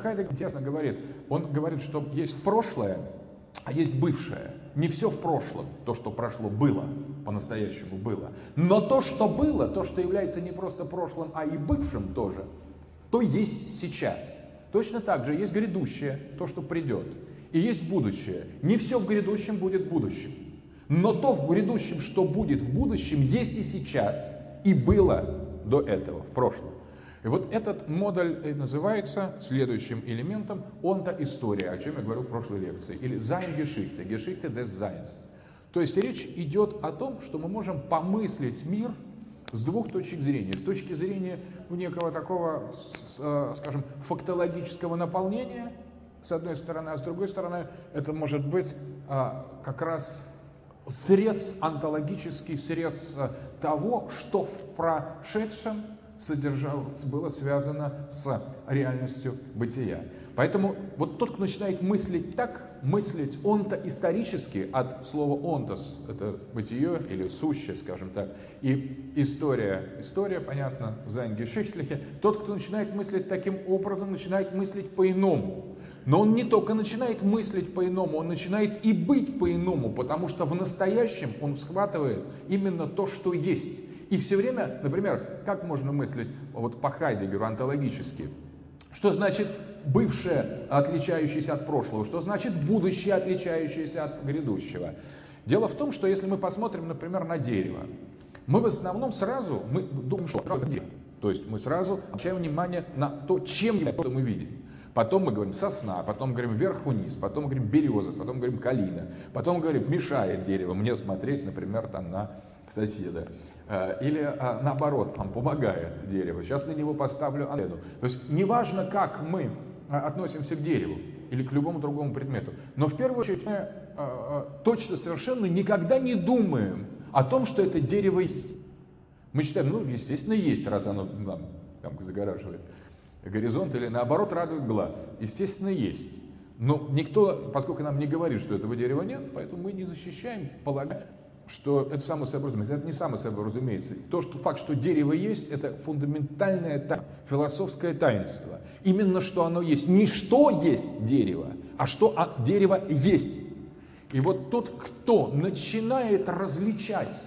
Хайдегер интересно говорит, он говорит, что есть прошлое, а есть бывшее. Не все в прошлом, то, что прошло, было, по-настоящему было. Но то, что было, то, что является не просто прошлым, а и бывшим тоже, то есть сейчас. Точно так же есть грядущее, то, что придет. И есть будущее. Не все в грядущем будет будущим. Но то в грядущем, что будет в будущем, есть и сейчас, и было до этого, в прошлом. И вот этот модуль называется следующим элементом онто-история, о чем я говорил в прошлой лекции, или Sein Geschichte, Geschichte des Seins. То есть речь идет о том, что мы можем помыслить мир с двух точек зрения. С точки зрения ну, некого такого, э, скажем, фактологического наполнения, с одной стороны, а с другой стороны, это может быть а, как раз срез, онтологический срез э, того, что в прошедшем содержалось, было связано с реальностью бытия. Поэтому вот тот, кто начинает мыслить так, мыслить он-то исторически, от слова онтос, это бытие или сущее, скажем так, и история, история, понятно, зайнгешихтлихе, тот, кто начинает мыслить таким образом, начинает мыслить по-иному. Но он не только начинает мыслить по-иному, он начинает и быть по-иному, потому что в настоящем он схватывает именно то, что есть. И все время, например, как можно мыслить вот по Хайдегеру онтологически? Что значит бывшее, отличающееся от прошлого? Что значит будущее, отличающееся от грядущего? Дело в том, что если мы посмотрим, например, на дерево, мы в основном сразу мы думаем, что это дерево. То есть мы сразу обращаем внимание на то, чем является, мы видим. Потом мы говорим сосна, потом говорим вверх-вниз, потом говорим береза, потом говорим калина, потом говорим мешает дерево мне смотреть, например, там на соседа. Э, или а, наоборот, там помогает дерево. Сейчас на него поставлю антенну. То есть неважно, как мы а, относимся к дереву или к любому другому предмету, но в первую очередь мы точно совершенно никогда не думаем о том, что это дерево есть. Мы считаем, ну, естественно, есть, раз оно нам там, загораживает горизонт или наоборот радует глаз. Естественно, есть. Но никто, поскольку нам не говорит, что этого дерева нет, поэтому мы не защищаем, полагая, что это само собой разумеется. Это не само собой разумеется. То, что факт, что дерево есть, это фундаментальное та, философское таинство. Именно что оно есть. Не что есть дерево, а что от дерева есть. И вот тот, кто начинает различать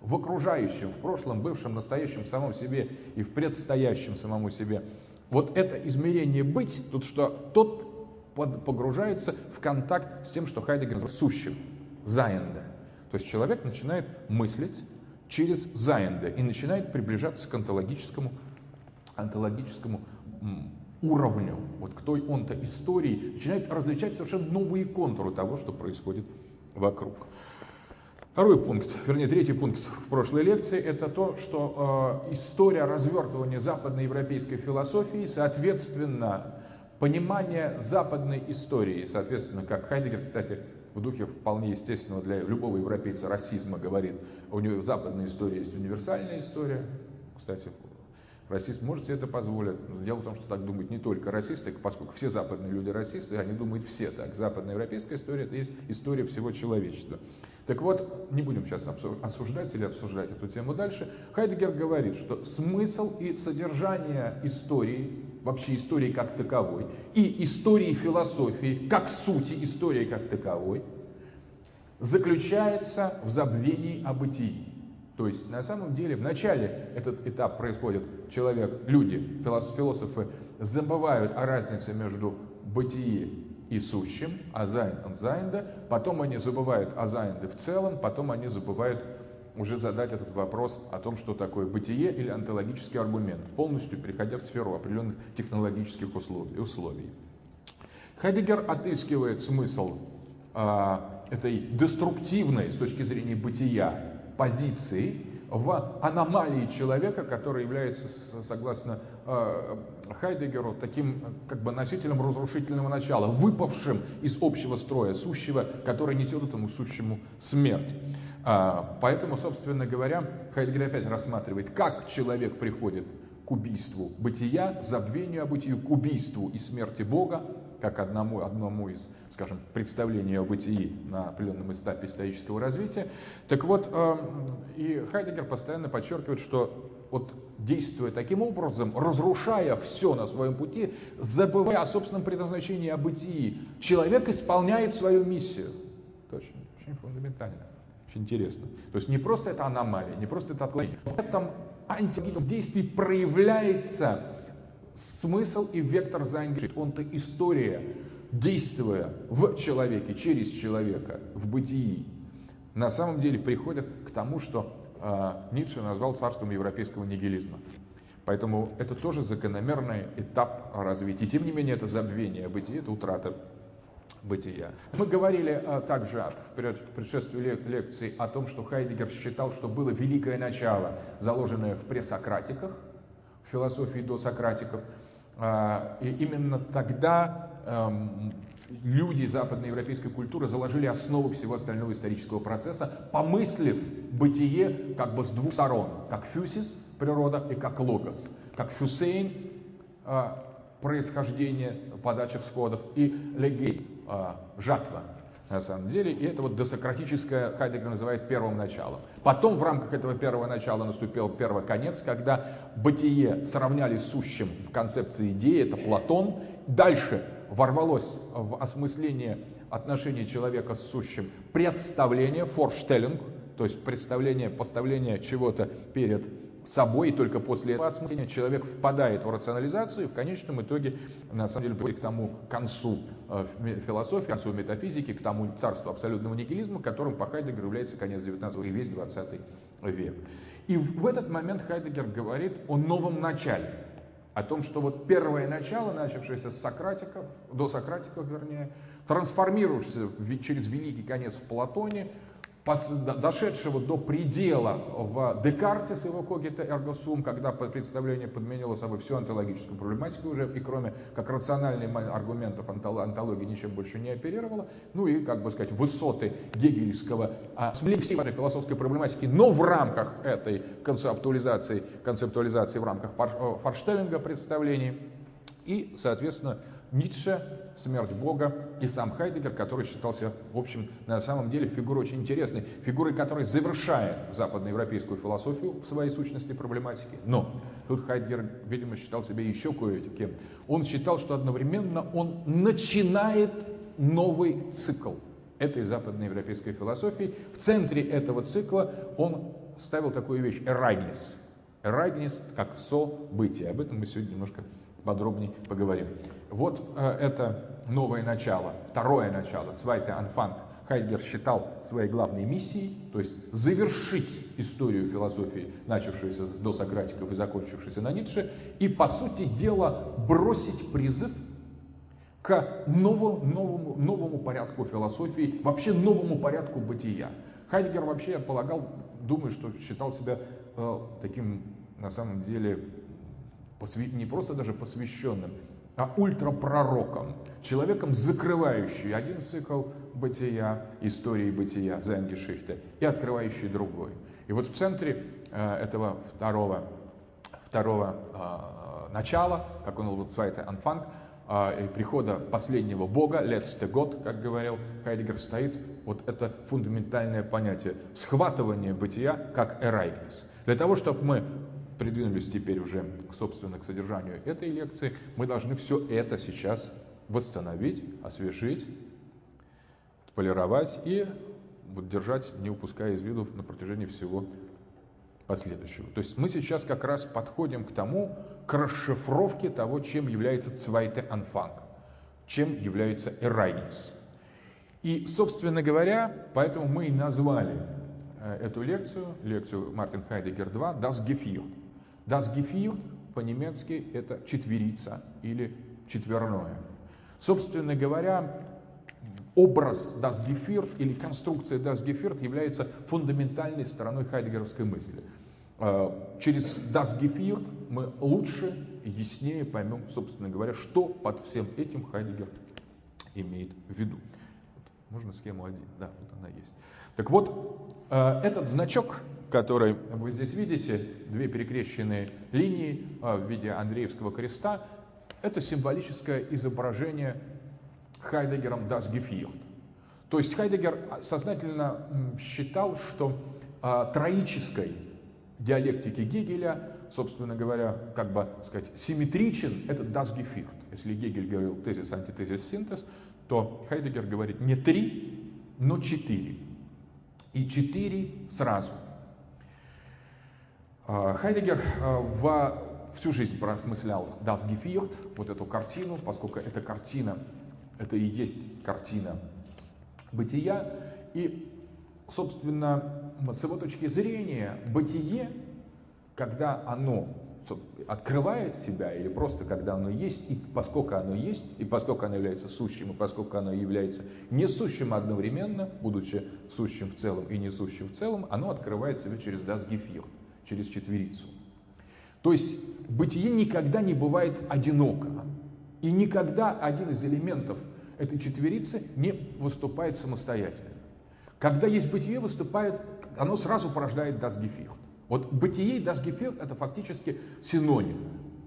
в окружающем, в прошлом, бывшем, настоящем, самом себе и в предстоящем самому себе, вот это измерение быть, тут что тот погружается в контакт с тем, что Хайдегер называет сущим, заенда. То есть человек начинает мыслить через заенде и начинает приближаться к онтологическому, онтологическому уровню, вот к той он-то истории, начинает различать совершенно новые контуры того, что происходит вокруг. Второй пункт, вернее, третий пункт в прошлой лекции, это то, что э, история развертывания западноевропейской философии, соответственно, понимание западной истории, соответственно, как Хайдегер, кстати, в духе вполне естественного для любого европейца расизма говорит, у него западная история есть универсальная история. Кстати, расист может себе это позволить. Но дело в том, что так думают не только расисты, поскольку все западные люди расисты, они думают все так. Западная европейская история это есть история всего человечества. Так вот, не будем сейчас осуждать или обсуждать эту тему дальше. Хайдегер говорит, что смысл и содержание истории вообще истории как таковой, и истории философии, как сути истории как таковой, заключается в забвении о бытии. То есть на самом деле в начале этот этап происходит, человек, люди, философы забывают о разнице между бытием и сущим, а Sein Seiende, потом они забывают о Seiende в целом, потом они забывают уже задать этот вопрос о том, что такое бытие или онтологический аргумент, полностью переходя в сферу определенных технологических условий. Хайдегер отыскивает смысл э, этой деструктивной с точки зрения бытия позиции в аномалии человека, который является, согласно э, Хайдегеру, таким как бы носителем разрушительного начала, выпавшим из общего строя сущего, который несет этому сущему смерть. А, поэтому, собственно говоря, Хайдгер опять рассматривает, как человек приходит к убийству бытия, забвению о бытию, к убийству и смерти Бога, как одному, одному из, скажем, представлений о бытии на определенном этапе исторического развития. Так вот, эм, и Хайдегер постоянно подчеркивает, что вот действуя таким образом, разрушая все на своем пути, забывая о собственном предназначении, о бытии, человек исполняет свою миссию. Точно, очень фундаментально, очень интересно. То есть не просто это аномалия, не просто это отклонение. В этом антилогичном действии проявляется смысл и вектор заангажирования. Он-то история, действуя в человеке, через человека, в бытии, на самом деле приходит к тому, что э, Ницше назвал царством европейского нигилизма. Поэтому это тоже закономерный этап развития. Тем не менее, это забвение бытия, это утрата бытия. Мы говорили а, также в предшествии лекции о том, что Хайдегер считал, что было великое начало, заложенное в пресократиках, в философии до Сократиков. А, и именно тогда эм, люди западноевропейской культуры заложили основу всего остального исторического процесса, помыслив бытие как бы с двух сторон, как фюсис, природа, и как логос, как фюсейн, а, происхождение, подача всходов, и легей, а, жатва, на самом деле. И это вот досократическое Хайдегер называет первым началом. Потом в рамках этого первого начала наступил первый конец, когда бытие сравняли с сущим в концепции идеи, это Платон. Дальше ворвалось в осмысление отношения человека с сущим представление, форштеллинг, то есть представление, поставление чего-то перед собой, и только после этого осмысления человек впадает в рационализацию и в конечном итоге, на самом деле, приходит к тому концу э, философии, концу метафизики, к тому царству абсолютного нигилизма, которым по Хайдегеру является конец 19 и весь 20 век. И в этот момент Хайдегер говорит о новом начале, о том, что вот первое начало, начавшееся с Сократиков, до Сократиков, вернее, трансформируешься через великий конец в Платоне, дошедшего до предела в Декарте с его когита эрго сум, когда представление подменило собой всю онтологическую проблематику уже, и кроме как рациональных аргументов онтологии ничем больше не оперировала, ну и, как бы сказать, высоты гегельского а, философской проблематики, но в рамках этой концептуализации, концептуализации в рамках форштеллинга представлений, и, соответственно, Ницше, смерть Бога и сам Хайдегер, который считался, в общем, на самом деле фигурой очень интересной, фигурой, которая завершает западноевропейскую философию в своей сущности проблематики. Но тут Хайдегер, видимо, считал себя еще кое-кем. Он считал, что одновременно он начинает новый цикл этой западноевропейской философии. В центре этого цикла он ставил такую вещь – эрайгнис. Эрайгнис как событие. Об этом мы сегодня немножко подробнее поговорим. Вот э, это новое начало, второе начало, Цвайте Анфанг. Хайдгер считал своей главной миссией, то есть завершить историю философии, начавшуюся до Сократиков и закончившуюся на Ницше, и, по сути дела, бросить призыв к новому, новому, новому порядку философии, вообще новому порядку бытия. Хайдгер вообще полагал, думаю, что считал себя э, таким, на самом деле, не просто даже посвященным, а ультрапророком, человеком, закрывающий один цикл бытия, истории бытия, Зайнгешихта, и открывающий другой. И вот в центре э, этого второго, второго э, начала, как он его Цвайте Анфанг, э, прихода последнего бога, letzte год, как говорил Хайдегер, стоит вот это фундаментальное понятие схватывания бытия как эрайгнес. Для того, чтобы мы придвинулись теперь уже, собственно, к содержанию этой лекции, мы должны все это сейчас восстановить, освежить, полировать и вот держать, не упуская из виду на протяжении всего последующего. То есть мы сейчас как раз подходим к тому, к расшифровке того, чем является Цвайте Анфанг, чем является Эрайнис. И, собственно говоря, поэтому мы и назвали э, эту лекцию, лекцию Мартин Хайдегер 2, Das Gefühl. Das Gefühl по-немецки это четверица или четверное. Собственно говоря, образ Das Gefühl или конструкция Das Gefühl является фундаментальной стороной хайдегеровской мысли. Э, через Das Gefühl мы лучше и яснее поймем, собственно говоря, что под всем этим Хайдегер имеет в виду. Можно схему один, да, вот она есть. Так вот, э, этот значок который вы здесь видите, две перекрещенные линии а, в виде Андреевского креста, это символическое изображение Хайдегером Das Gefühl. То есть Хайдегер сознательно считал, что а, троической диалектике Гегеля собственно говоря, как бы сказать, симметричен, это das Gefühl. Если Гегель говорил тезис, антитезис, синтез, то Хайдегер говорит не три, но четыре. И четыре сразу. А, Хайдегер а, в всю жизнь просмыслял Das Gefühl, вот эту картину, поскольку эта картина, это и есть картина бытия. И, собственно, с его точки зрения, бытие, когда оно открывает себя, или просто когда оно есть, и поскольку оно есть, и поскольку оно является сущим, и поскольку оно является несущим одновременно, будучи сущим в целом и несущим в целом, оно открывает себя через Gefühl, через четверицу. То есть бытие никогда не бывает одиноко. И никогда один из элементов этой четверицы не выступает самостоятельно. Когда есть бытие, выступает, оно сразу порождает Gefühl. Вот бытие и Gefühl это фактически синоним.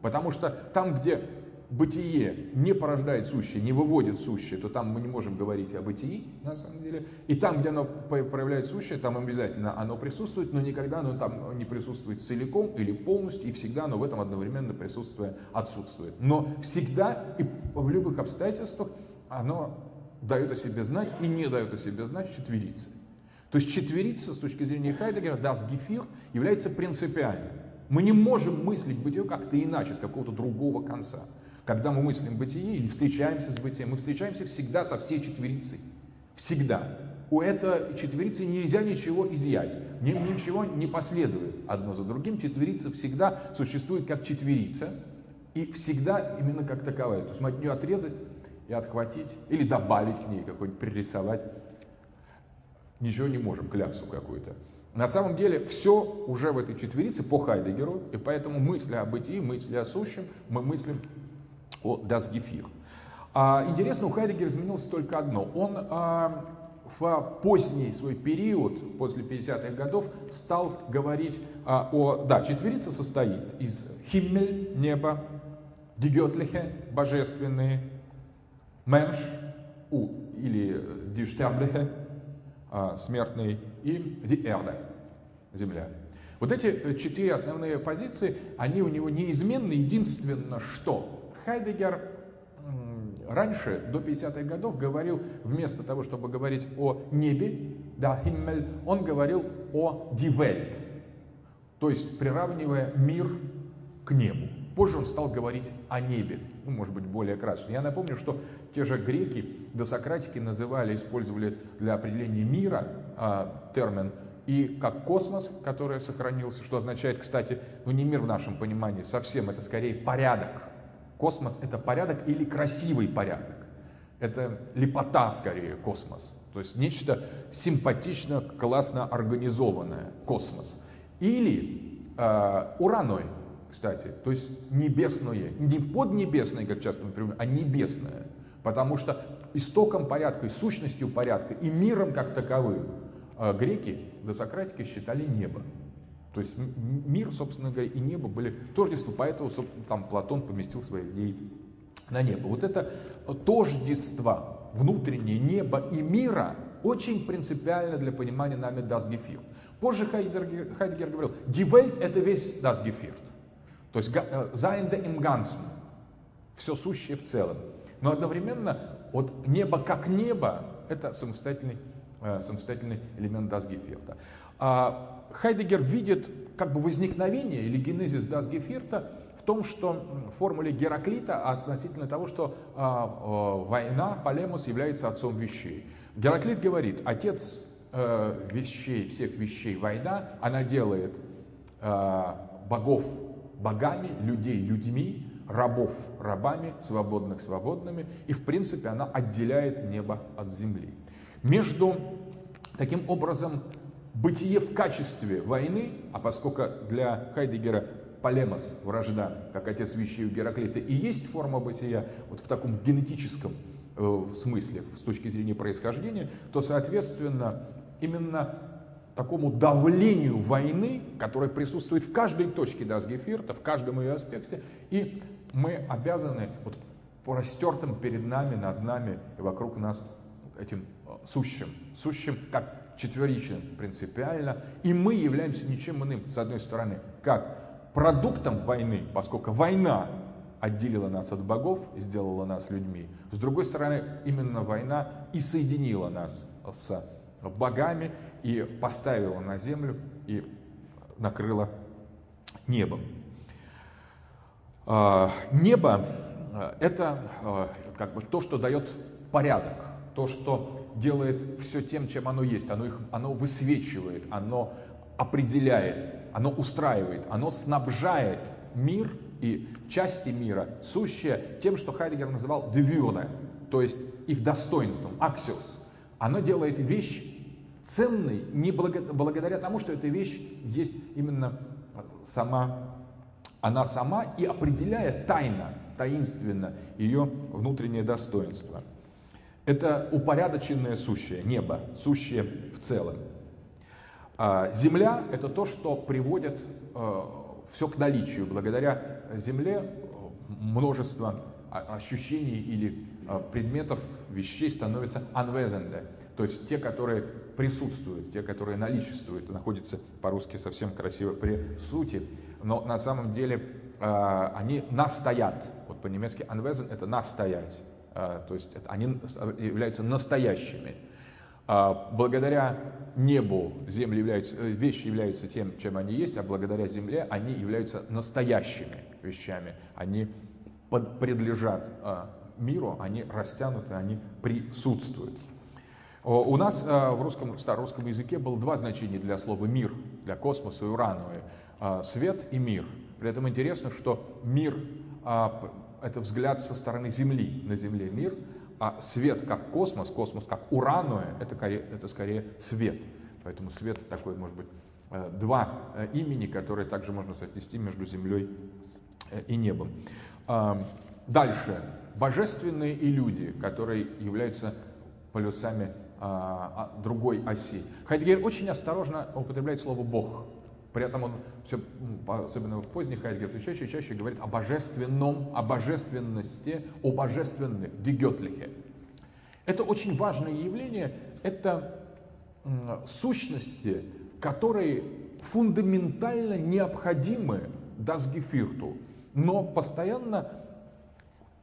Потому что там, где бытие не порождает сущее, не выводит сущее, то там мы не можем говорить о бытии, на самом деле. И там, где оно проявляет сущее, там обязательно оно присутствует, но никогда оно там не присутствует целиком или полностью, и всегда оно в этом одновременно присутствие отсутствует. Но всегда и в любых обстоятельствах оно дает о себе знать и не дает о себе знать четверицы. То есть четверица с точки зрения Хайдегера, das Gefühl, является принципиальным. Мы не можем мыслить бытие как-то иначе, с какого-то другого конца. Когда мы мыслим бытие или встречаемся с бытием, мы встречаемся всегда со всей четверицей. Всегда. У этой четверицы нельзя ничего изъять, ничего не последует одно за другим. Четверица всегда существует как четверица и всегда именно как таковая. То есть мы от нее отрезать и отхватить или добавить к ней какой-нибудь, пририсовать ничего не можем, кляксу какую-то. На самом деле все уже в этой четверице по Хайдегеру, и поэтому мысли о бытии, мысли о сущем, мы мыслим о das Gefühl. А, интересно, у Хайдегера изменилось только одно. Он а, в поздний свой период, после 50-х годов, стал говорить а, о... Да, четверица состоит из Химмель, небо, Дигетлихе, божественные, Менш, у, или Диштяблихе, смертный, и Erde, земля. Вот эти э, четыре основные позиции, они у него неизменны. Единственное, что Хайдегер раньше, до 50-х годов, говорил, вместо того, чтобы говорить о небе, да, Himmel, он говорил о Die Welt, то есть приравнивая мир к небу. Позже он стал говорить о небе, ну, может быть, более красочно. Я напомню, что те же греки, досократики называли, использовали для определения мира а, термин и как космос, который сохранился, что означает, кстати, ну не мир в нашем понимании, совсем это скорее порядок. Космос это порядок или красивый порядок. Это лепота скорее космос. То есть нечто симпатично, классно организованное космос. Или э, ураной, кстати, то есть небесное, не поднебесное, как часто мы привыкли, а небесное. Потому что истоком порядка, и сущностью порядка, и миром как таковым э, греки до Сократики считали небо. То есть мир, собственно говоря, и небо были тождества, поэтому там Платон поместил свои идеи на небо. Вот это тождество внутреннее неба и мира очень принципиально для понимания нами das Gefühl. Позже Хайдегер, Хайдегер говорил, die Welt это весь das Gefühl. То есть sein im Ganzen, все сущее в целом. Но одновременно вот небо как небо это самостоятельный, э, самостоятельный элемент Gefühl. А Хайдегер видит как бы возникновение или генезис Gefühl в том, что в формуле Гераклита относительно того, что а, а, война, полемос является отцом вещей. Гераклит говорит, отец а, вещей, всех вещей война, она делает богов богами, людей людьми, рабов рабами, свободных свободными, и в принципе она отделяет небо от земли. Между таким образом бытие в качестве войны, а поскольку для Хайдегера полемос, вражда, как отец вещей у Гераклита, и есть форма бытия, вот в таком генетическом э, смысле, с точки зрения происхождения, то, соответственно, именно такому давлению войны, которое присутствует в каждой точке Дасгефирта, в каждом ее аспекте, и мы обязаны вот растертым перед нами, над нами и вокруг нас этим э, сущим, сущим как четверичным принципиально, и мы являемся ничем иным, с одной стороны, как продуктом войны, поскольку война отделила нас от богов, сделала нас людьми. С другой стороны, именно война и соединила нас с богами и поставила на землю и накрыла небом. А, небо а, – это а, как бы то, что дает порядок, то, что делает все тем, чем оно есть. Оно, их, оно высвечивает, оно определяет, оно устраивает, оно снабжает мир и части мира, сущие тем, что Хайдегер называл «девюрне», то есть их достоинством, аксиос. Оно делает вещь ценной не благодаря тому, что эта вещь есть именно сама, она сама и определяет тайно, таинственно ее внутреннее достоинство. Это упорядоченное сущее, небо, сущее в целом. А земля – это то, что приводит э, все к наличию. Благодаря Земле э, множество ощущений или э, предметов, вещей становятся anwesende, то есть те, которые присутствуют, те, которые наличествуют, находятся по-русски совсем красиво при сути, но на самом деле они настоят. Вот по-немецки anwesend – это настоять. А, то есть это, они являются настоящими. А, благодаря небу земли являются, э, вещи являются тем, чем они есть, а благодаря земле они являются настоящими вещами. Они под, принадлежат а, миру, они растянуты, они присутствуют. У нас в русском, старорусском языке было два значения для слова «мир», для космоса и урановой. Свет и мир. При этом интересно, что мир это взгляд со стороны Земли, на Земле мир, а свет как космос, космос как ураное, это, это скорее свет. Поэтому свет такой, может быть, э, два э, имени, которые также можно соотнести между Землей э, и небом. Дальше. Божественные и люди, которые являются полюсами а, а, другой оси. Хайдгер очень осторожно употребляет слово «бог». При этом он, все, особенно в поздних Хайдгер, чаще и чаще говорит о божественном, о божественности, о божественных, дигетлихе. Это очень важное явление, это сущности, которые фундаментально необходимы дасгефирту, но постоянно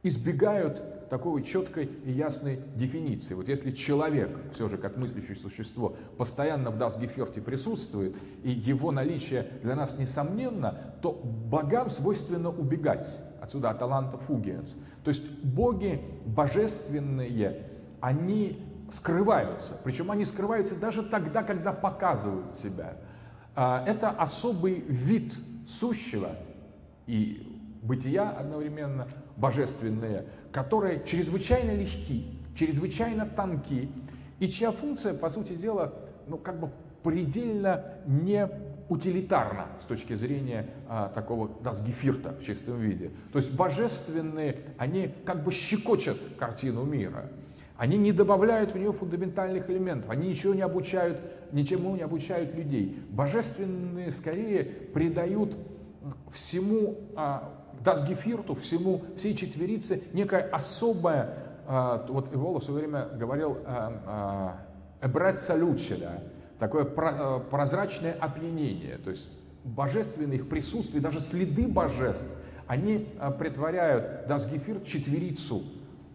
избегают такой четкой и ясной дефиниции. Вот если человек, все же как мыслящее существо, постоянно в Дасгеферте присутствует, и его наличие для нас несомненно, то богам свойственно убегать. Отсюда аталанта фугиенс. То есть боги божественные, они скрываются. Причем они скрываются даже тогда, когда показывают себя. А, это особый вид сущего и бытия одновременно, божественные, которые чрезвычайно легки, чрезвычайно тонки, и чья функция, по сути дела, ну, как бы предельно не утилитарна с точки зрения а, такого дасгефирта в чистом виде. То есть божественные, они как бы щекочут картину мира. Они не добавляют в нее фундаментальных элементов, они ничего не обучают, ничему не обучают людей. Божественные скорее придают всему а, Дасгефирту, всему, всей четверице некое особое, а, вот Ивола в свое время говорил «эбрать салюче», да, такое а, прозрачное опьянение, то есть божественное их присутствие, даже следы божеств, они а, притворяют Дасгефирт четверицу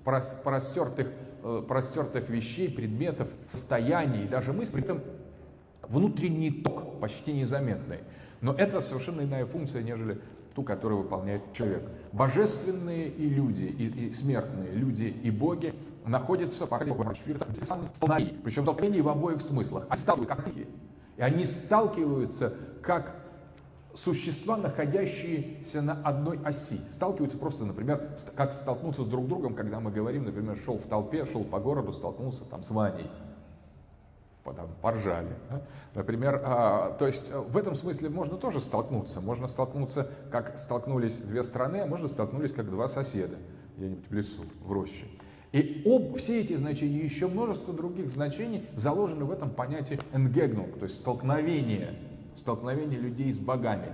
простертых, э, простертых вещей, предметов, состояний, даже мыслей, при этом внутренний ток почти незаметный. Но это совершенно иная функция, нежели ту, которую выполняет человек. Божественные и люди, и, и смертные люди и боги находятся по столкновении, причем столкновение в обоих смыслах. Они сталкиваются как и они сталкиваются как существа, находящиеся на одной оси. Сталкиваются просто, например, как столкнуться с друг другом, когда мы говорим, например, шел в толпе, шел по городу, столкнулся там с Ваней потом поржали. Да? Например, а, то есть э, в этом смысле можно тоже столкнуться. Можно столкнуться, как столкнулись две страны, а можно столкнулись как два соседа где-нибудь в лесу, в роще. И об, все эти значения и еще множество других значений заложены в этом понятии «энгегнунг», то есть столкновение, столкновение людей с богами.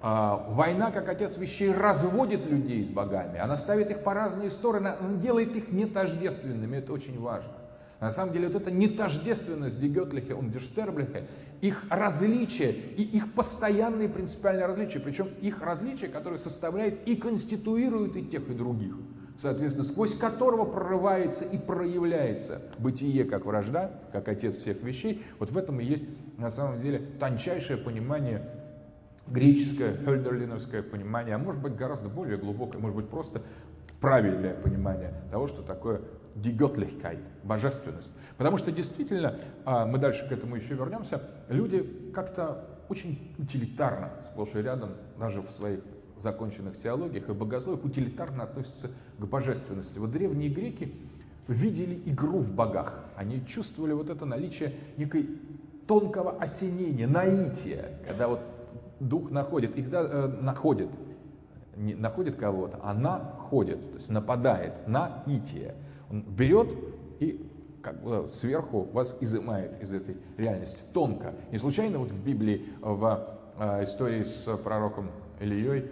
А, война, как отец вещей, разводит людей с богами, она ставит их по разные стороны, она делает их нетождественными, это очень важно. На самом деле вот эта нетождественность Дигетлихе und Дештерблихе, их различия и их постоянные принципиальные различия, причем их различия, которые составляют и конституируют и тех, и других, соответственно, сквозь которого прорывается и проявляется бытие как вражда, как отец всех вещей, вот в этом и есть на самом деле тончайшее понимание греческое, хельдерлиновское понимание, а может быть гораздо более глубокое, может быть просто правильное понимание того, что такое Göttlichkeit, божественность. Потому что действительно, а, мы дальше к этому еще вернемся, люди как-то очень утилитарно, сплошь и рядом, даже в своих законченных теологиях и богословиях, утилитарно относятся к божественности. Вот древние греки видели игру в богах. Они чувствовали вот это наличие некой тонкого осенения, наития, когда вот дух находит, и когда э, находит, не находит кого-то, а находит, то есть нападает на ития. Он берет и как бы сверху вас изымает из этой реальности тонко. Не случайно вот в Библии, в э, истории с пророком Ильей,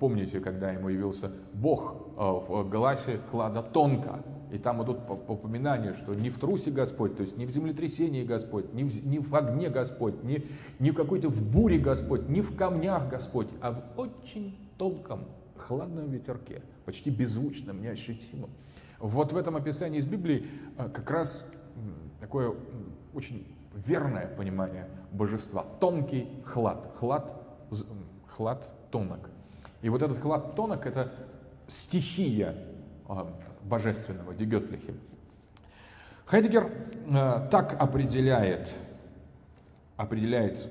помните, когда ему явился Бог э, в гласе хлада тонко. И там идут по, по упоминанию, что не в трусе Господь, то есть не в землетрясении Господь, не в, не в огне Господь, не, не в какой-то в буре Господь, не в камнях Господь, а в очень тонком, хладном ветерке, почти беззвучном, неощутимом. Вот в этом описании из Библии э, как раз такое очень верное понимание божества. Тонкий хлад. Хлад, хлад тонок. И вот этот хлад тонок – это стихия э, божественного, Дигетлихи. Хайдегер э, так определяет, определяет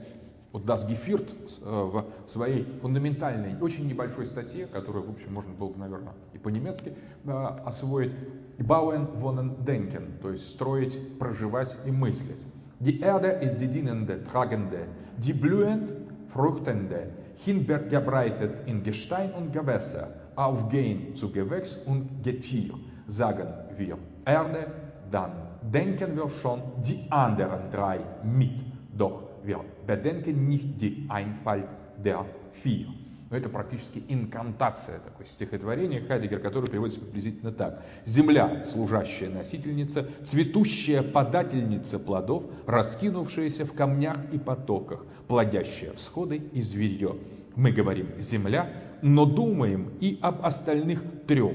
вот Das Geführt в своей фундаментальной, очень небольшой статье, которую, в общем, можно было бы, наверное, и по-немецки э, освоить, Bauen, Wohnen, Denken, то есть строить, проживать и мыслить. Die Erde ist die dienende, tragende, die blühend, fruchtende, hingebreitet in Gestein und Gewässer, aufgehen zu Gewächs und Getier, sagen wir Erde, dann denken wir schon die anderen drei mit, doch wir bedenken nicht die Einfalt der vier. Но это практически инкантация такое стихотворение Хайдегер, которое переводится приблизительно так. «Земля, служащая носительница, цветущая подательница плодов, раскинувшаяся в камнях и потоках, плодящая всходы и зверье». Мы говорим «земля», но думаем и об остальных трех,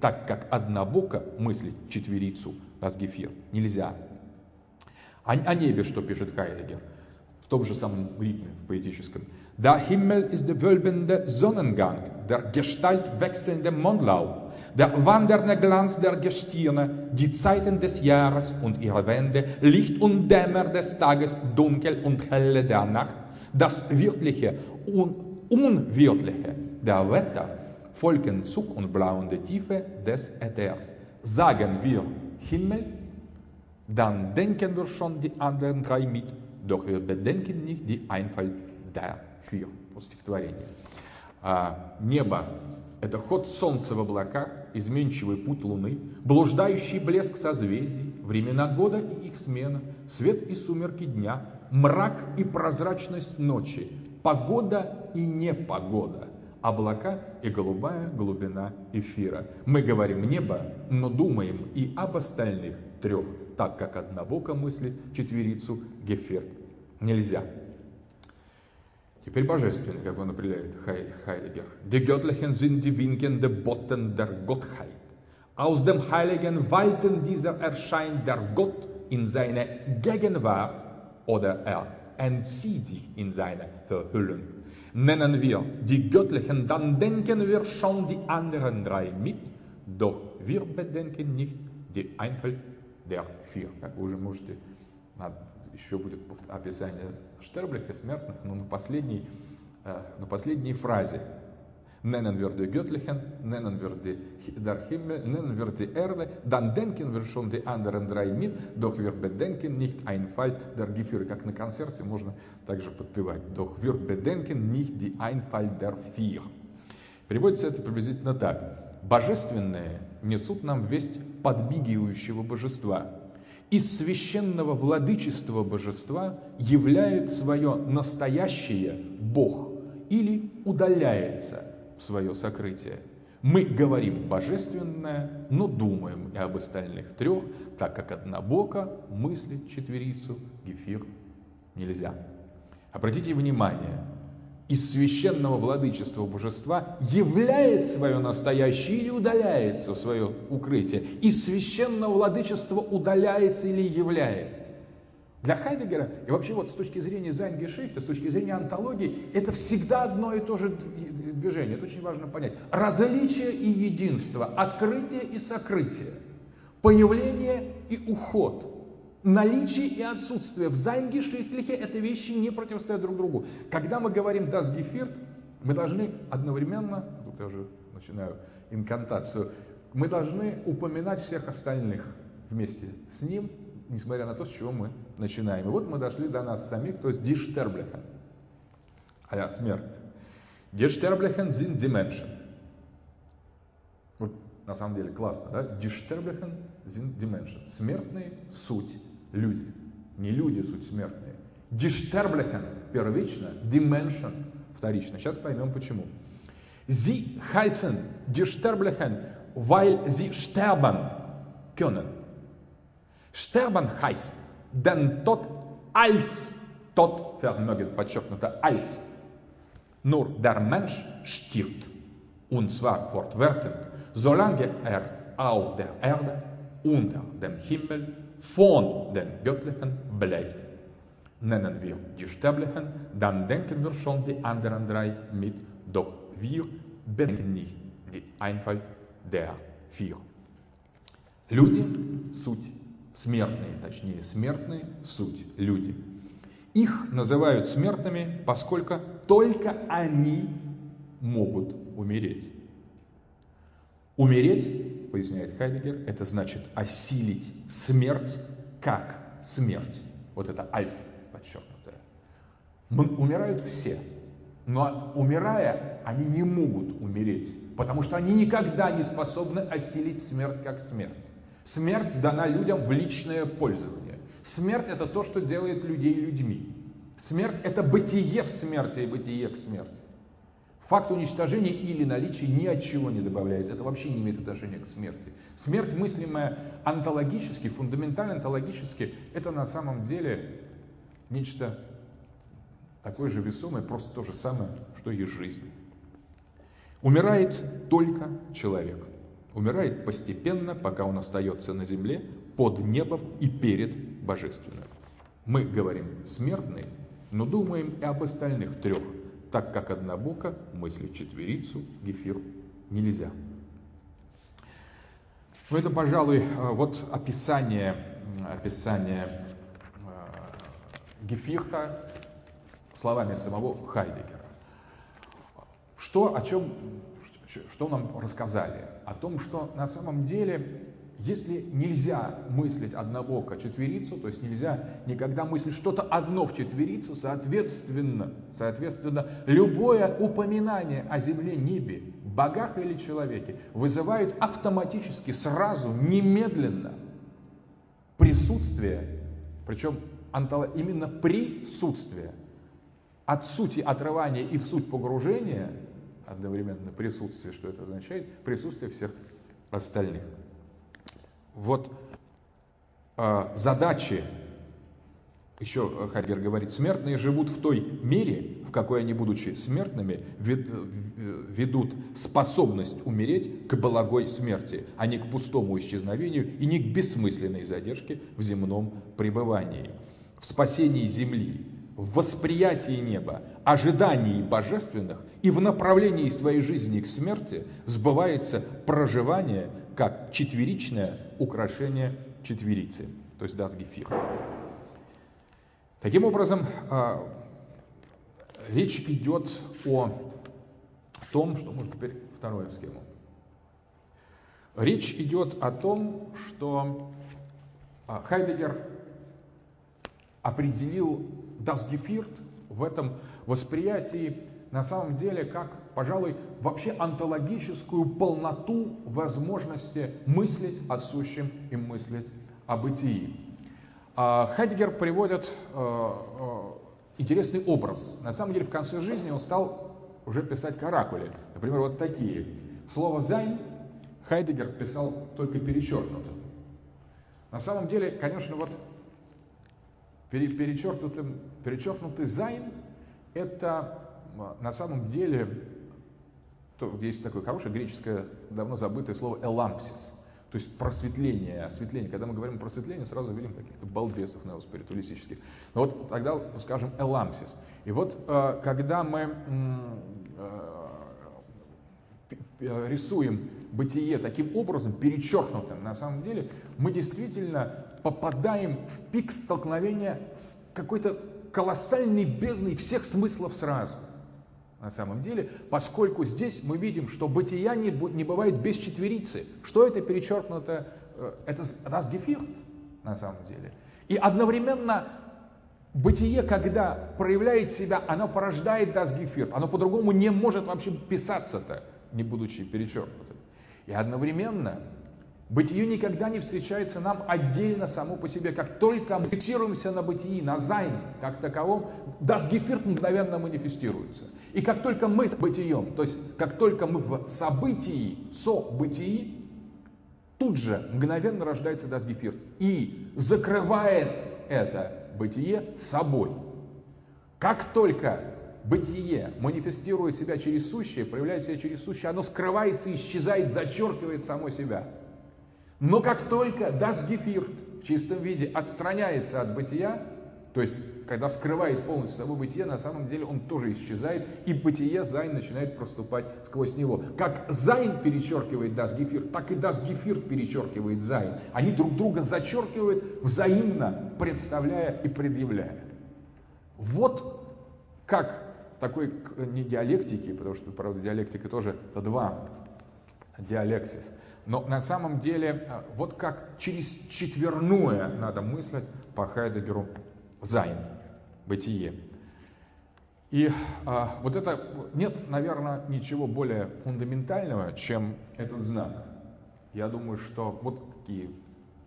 так как однобоко мыслить четверицу Асгефир нельзя. О, о небе, что пишет Хайдегер – в том же самом ритме поэтическом. Der Himmel ist der wölbende Sonnengang, der Gestalt wechselnde Mondlauf, der wandernde Glanz der Gestirne, die Zeiten des Jahres und ihre Wände, Licht und Dämmer des Tages, Dunkel und Helle der Nacht, das Wirkliche und Unwirtliche der Wetter, Volkenzug und blauende Tiefe des Äthers. Sagen wir Himmel, dann denken wir schon die anderen drei mit Doch wir bedenken nicht die Einfalt dafür. Стихотворение. А, небо – это ход солнца в облаках, изменчивый путь луны, блуждающий блеск созвездий, времена года и их смена, свет и сумерки дня, мрак и прозрачность ночи, погода и непогода, облака и голубая глубина эфира. Мы говорим небо, но думаем и об остальных трех так как однобоко мыслит четверицу Геферт нельзя. Теперь божественно, как он определяет Хай, Хайдегер. Die Göttlichen sind die winkende Botten der Gottheit. Aus dem heiligen Walten dieser erscheint der Gott in seine Gegenwart oder er entzieht sich in seine Verhüllung. Nennen wir die Göttlichen, dann denken wir schon die anderen drei mit, doch wir bedenken nicht die Einfalt der vier. Как вы уже можете, еще будет описание Штерблиха, смертных, но на последней, э, на последней фразе Nennen wir die Göttlichen, nennen wir die, der Himmel, nennen wir die Erde, dann denken wir schon die anderen drei mit, doch nicht ein Fall. Как на концерте можно также подпевать. Doch wir bedenken nicht die Einfall der vier. Переводится это приблизительно так. Божественные несут нам весть подмигивающего божества. Из священного владычества божества являет свое настоящее Бог или удаляется в свое сокрытие. Мы говорим божественное, но думаем и об остальных трех, так как однобоко мыслить четверицу Гефир нельзя. Обратите внимание, из священного владычества божества являет свое настоящее или удаляется в свое укрытие. Из священного владычества удаляется или являет. Для Хайдегера, и вообще вот с точки зрения Зайнги Шейхта, с точки зрения антологии, это всегда одно и то же движение. Это очень важно понять. Различие и единство, открытие и сокрытие, появление и уход – наличие и отсутствие в Зайнге, это вещи не противостоят друг другу. Когда мы говорим Das Geführt, мы должны одновременно, тут я уже начинаю инкантацию, мы должны упоминать всех остальных вместе с ним, несмотря на то, с чего мы начинаем. И вот мы дошли до нас самих, то есть Sterblichen, а смерть. Die Sterblichen sind die Menschen. Вот на самом деле классно, да? Sind die Menschen. Смертные – суть люди. Не люди, суть смертные. Диштерблехен первично, dimension вторично. Сейчас поймем почему. Sie heißen Disterblichen, weil sie sterben können. Sterben heißt, denn Tod als Tod vermögen, подчеркнуто als. Nur der Mensch stirbt. Und zwar fortwährend, solange er auf der Erde, unter dem Himmel von den Göttlichen bleibt. Nennen wir die Sterblichen, dann denken wir schon die anderen drei mit, doch wir bedenken nicht die Einfall der vier. Люди – суть смертные, точнее смертные – суть люди. Их называют смертными, поскольку только они могут умереть. Умереть поясняет Хайдегер, это значит осилить смерть как смерть. Вот это альс подчеркнутое. Умирают все, но умирая, они не могут умереть, потому что они никогда не способны осилить смерть как смерть. Смерть дана людям в личное пользование. Смерть это то, что делает людей людьми. Смерть это бытие в смерти и бытие к смерти. Факт уничтожения или наличия ни от чего не добавляет. Это вообще не имеет отношения к смерти. Смерть, мыслимая онтологически, фундаментально онтологически, это на самом деле нечто такое же весомое, просто то же самое, что и жизнь. Умирает только человек. Умирает постепенно, пока он остается на земле, под небом и перед божественным. Мы говорим смертный, но думаем и об остальных трех – так как однобоко мыслить четверицу Гефир нельзя. Ну, это, пожалуй, э, вот описание, описание э, Гефирта словами самого Хайдегера. Что, о чем, что нам рассказали? О том, что на самом деле если нельзя мыслить однобоко четверицу, то есть нельзя никогда мыслить что-то одно в четверицу, соответственно, соответственно, любое упоминание о земле, небе, богах или человеке вызывает автоматически, сразу, немедленно присутствие, причем именно присутствие, от сути отрывания и в суть погружения, одновременно присутствие, что это означает, присутствие всех остальных вот э, задачи, еще Хайдгер говорит, смертные живут в той мере, в какой они, будучи смертными, ведут способность умереть к благой смерти, а не к пустому исчезновению и не к бессмысленной задержке в земном пребывании. В спасении земли, в восприятии неба, ожидании божественных и в направлении своей жизни к смерти сбывается проживание как четверичное украшение четверицы, то есть das Gefühl. Таким образом, а, речь идет о том, что, может, теперь вторую схему. Речь идет о том, что а, Хайдегер определил Gefühl в этом восприятии на самом деле как, пожалуй, вообще онтологическую полноту возможности мыслить о сущем и мыслить о бытии. А, Хайдегер приводит э, э, интересный образ. На самом деле в конце жизни он стал уже писать каракули. Например, вот такие. Слово «Sein» Хайдегер писал только перечеркнутым. На самом деле, конечно, вот перечеркнутым, перечеркнутый «Sein» — это на самом деле, то, есть такое хорошее греческое, давно забытое слово «элампсис», то есть просветление, осветление. Когда мы говорим про просветление, сразу видим каких-то балбесов неоспиритуалистических. Но вот тогда, скажем, элампсис. И вот э, когда мы э, рисуем бытие таким образом, перечеркнутым, на самом деле, мы действительно попадаем в пик столкновения с какой-то колоссальной бездной всех смыслов сразу на самом деле, поскольку здесь мы видим, что бытия не, не бывает без четверицы. Что это перечеркнуто? Э, это Geviert на самом деле. И одновременно бытие, когда проявляет себя, оно порождает Geviert. Оно по-другому не может вообще писаться-то, не будучи перечеркнутым. И одновременно Бытие никогда не встречается нам отдельно само по себе. Как только мы фиксируемся на бытии, на Sein как таковом, das Geviert мгновенно манифестируется. И как только мы с бытием, то есть как только мы в событии, со-бытии, тут же мгновенно рождается das Geviert и закрывает это бытие собой. Как только бытие манифестирует себя через сущее, проявляет себя через сущее, оно скрывается, исчезает, зачеркивает само себя. Но как только das Geviert в чистом виде отстраняется от бытия, то есть, когда скрывает полностью собой бытие, на самом деле он тоже исчезает, и бытие Sein начинает проступать сквозь него. Как Sein перечеркивает das Geviert, так и das Geviert перечеркивает Sein. Они друг друга зачеркивают, взаимно представляя и предъявляя. Вот как такой не диалектики, потому что, правда, диалектика тоже это два диалексис. Но на самом деле, вот как через четверное надо мыслить по Хайдегеру Зайн, бытие. И а, вот это, нет, наверное, ничего более фундаментального, чем этот знак. Я думаю, что вот какие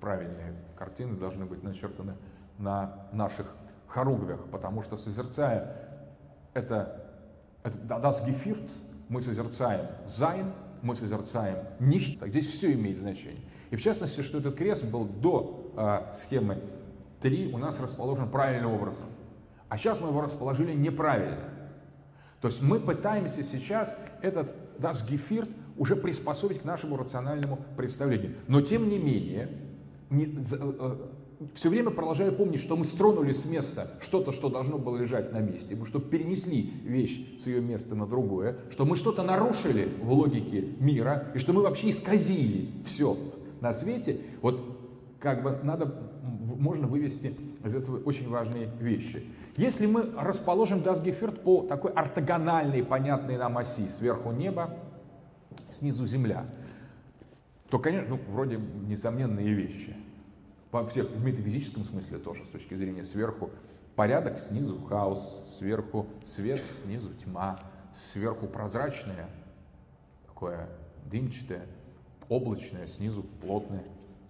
правильные картины должны быть начертаны на наших хоругвях, потому что созерцая это, это das Geführt, мы созерцаем Зайн, мы созерцаем ничто. Здесь все имеет значение. И в частности, что этот крест был до э, схемы 3 у нас расположен правильным образом. А сейчас мы его расположили неправильно. То есть мы пытаемся сейчас этот das Geführt уже приспособить к нашему рациональному представлению. Но тем не менее, не, э, все время продолжаю помнить, что мы стронули с места что-то, что должно было лежать на месте, мы что перенесли вещь с ее места на другое, что мы что-то нарушили в логике мира, и что мы вообще исказили все на свете. Вот как бы надо, можно вывести из этого очень важные вещи. Если мы расположим Дасгеферт по такой ортогональной, понятной нам оси, сверху небо, снизу земля, то, конечно, ну, вроде несомненные вещи. Во всех, в метафизическом смысле тоже, с точки зрения сверху порядок, снизу хаос, сверху свет, снизу тьма, сверху прозрачное, такое дымчатое, облачное, снизу плотное,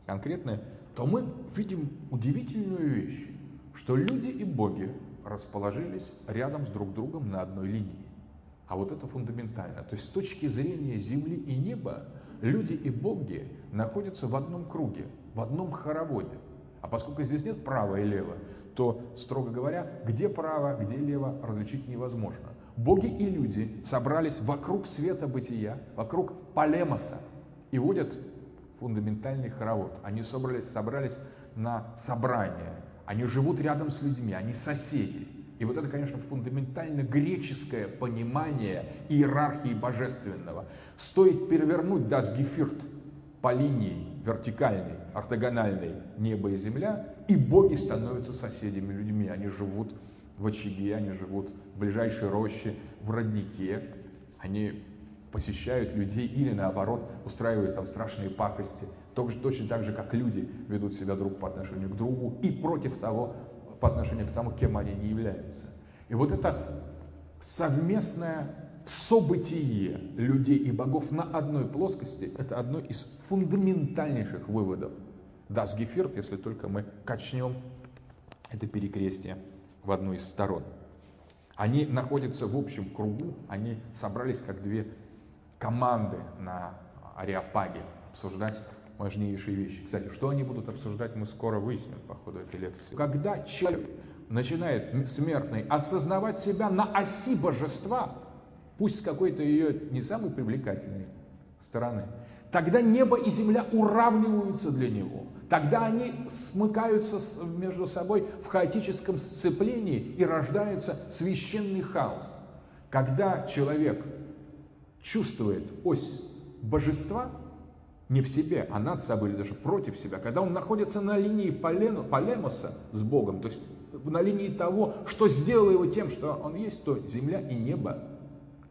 конкретное, то мы видим удивительную вещь, что люди и боги расположились рядом с друг другом на одной линии. А вот это фундаментально. То есть с точки зрения Земли и неба люди и боги находятся в одном круге, в одном хороводе. А поскольку здесь нет права и лева, то, строго говоря, где право, где лево различить невозможно. Боги и люди собрались вокруг света бытия, вокруг полемоса и водят фундаментальный хоровод. Они собрались, собрались на собрание, они живут рядом с людьми, они соседи. И вот это, конечно, фундаментально греческое понимание иерархии божественного. Стоит перевернуть das Geführt по линии вертикальной, ортогональной небо и земля, и боги становятся соседями людьми. Они живут в очаге, они живут в ближайшей роще, в роднике, они посещают людей или наоборот устраивают там страшные пакости, точно так же, как люди ведут себя друг по отношению к другу и против того, по отношению к тому, кем они не являются. И вот это совместное событие людей и богов на одной плоскости – это одно из фундаментальнейших выводов Das Geführt, если только мы качнем это перекрестие в одну из сторон. Они находятся в общем кругу, они собрались как две команды на Ариапаге обсуждать важнейшие вещи. Кстати, что они будут обсуждать, мы скоро выясним по ходу этой лекции. Когда человек начинает смертный осознавать себя на оси божества, пусть с какой-то ее не самой привлекательной стороны, тогда небо и земля уравниваются для него. Тогда они смыкаются между собой в хаотическом сцеплении и рождается священный хаос. Когда человек чувствует ось божества, не в себе, а над собой или даже против себя, когда он находится на линии полемоса с Богом, то есть на линии того, что сделало его тем, что он есть, то земля и небо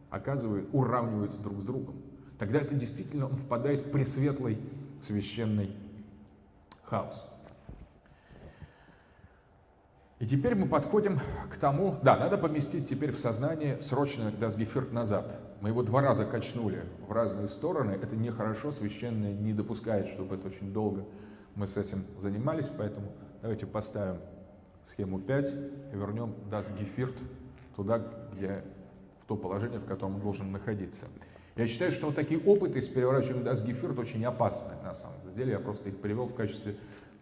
оказывают, уравниваются друг с другом. Тогда это действительно впадает в пресветлый священный хаос. И теперь мы подходим к тому, да, надо поместить теперь в сознание срочно Дасгефирт назад. Мы его два раза качнули в разные стороны, это нехорошо, священное не допускает, чтобы это очень долго мы с этим занимались, поэтому давайте поставим схему 5 и вернем Дасгефирт туда, где, то положение, в котором он должен находиться. Я считаю, что вот такие опыты с переворачиванием Дасгефирт очень опасны на самом деле, я просто их привел в качестве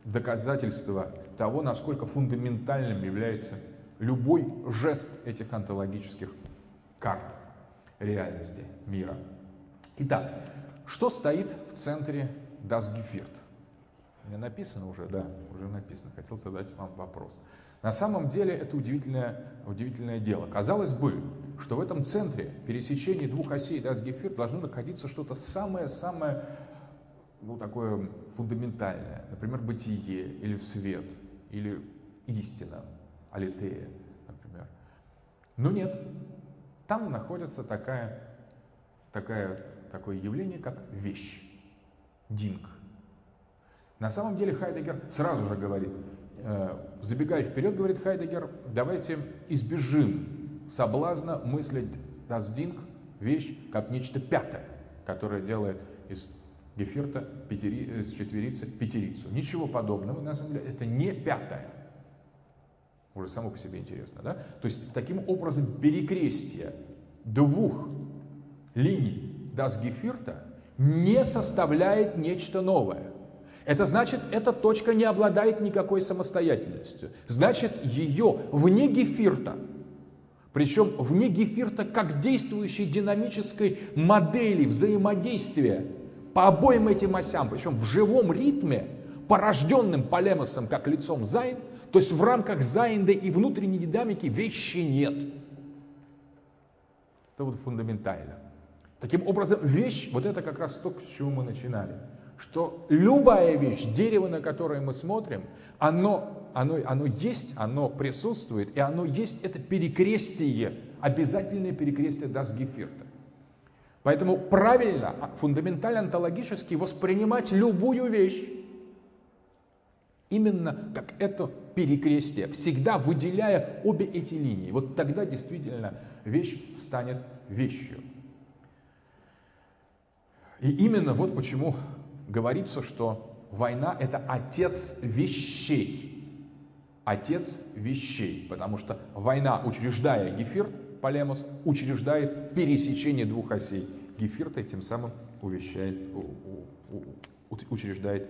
доказательство того, насколько фундаментальным является любой жест этих онтологических карт реальности мира. Итак, что стоит в центре Geführt? У меня написано уже, да, уже написано. Хотел задать вам вопрос. На самом деле это удивительное, удивительное дело. Казалось бы, что в этом центре пересечения двух осей Das Geführt должно находиться что-то самое-самое ну, такое фундаментальное, например, бытие или свет, или истина, алитея, например. Но нет, там находится такая, такая, такое явление, как вещь, динг. На самом деле Хайдегер сразу же говорит, забегая вперед, говорит Хайдегер, давайте избежим соблазна мыслить Ding, вещь, как нечто пятое, которое делает из Гефирта пятери, э, с четверицы пятерицу. Ничего подобного, на самом деле, это не пятая. Уже само по себе интересно, да? То есть, таким образом, перекрестие двух линий Das Гефирта не составляет нечто новое. Это значит, эта точка не обладает никакой самостоятельностью. Значит, ее вне Гефирта, причем вне Гефирта как действующей динамической модели взаимодействия по обоим этим осям, причем в живом ритме, порожденным полемосом как лицом Зайн, то есть в рамках Зайнда и внутренней динамики вещи нет. Это вот фундаментально. Таким образом, вещь, вот это как раз то, с чего мы начинали. Что любая вещь, дерево, на которое мы смотрим, оно, оно, оно есть, оно присутствует, и оно есть это перекрестие, обязательное перекрестие Дасгефирта. Поэтому правильно, а, фундаментально онтологически воспринимать любую вещь именно как это перекрестие, всегда выделяя обе эти линии. Вот тогда действительно вещь станет вещью. И именно вот почему говорится, что война это отец вещей. Отец вещей, потому что война, учреждая Гефирт, Полемос учреждает пересечение двух осей Гефирта и тем самым увещает, учреждает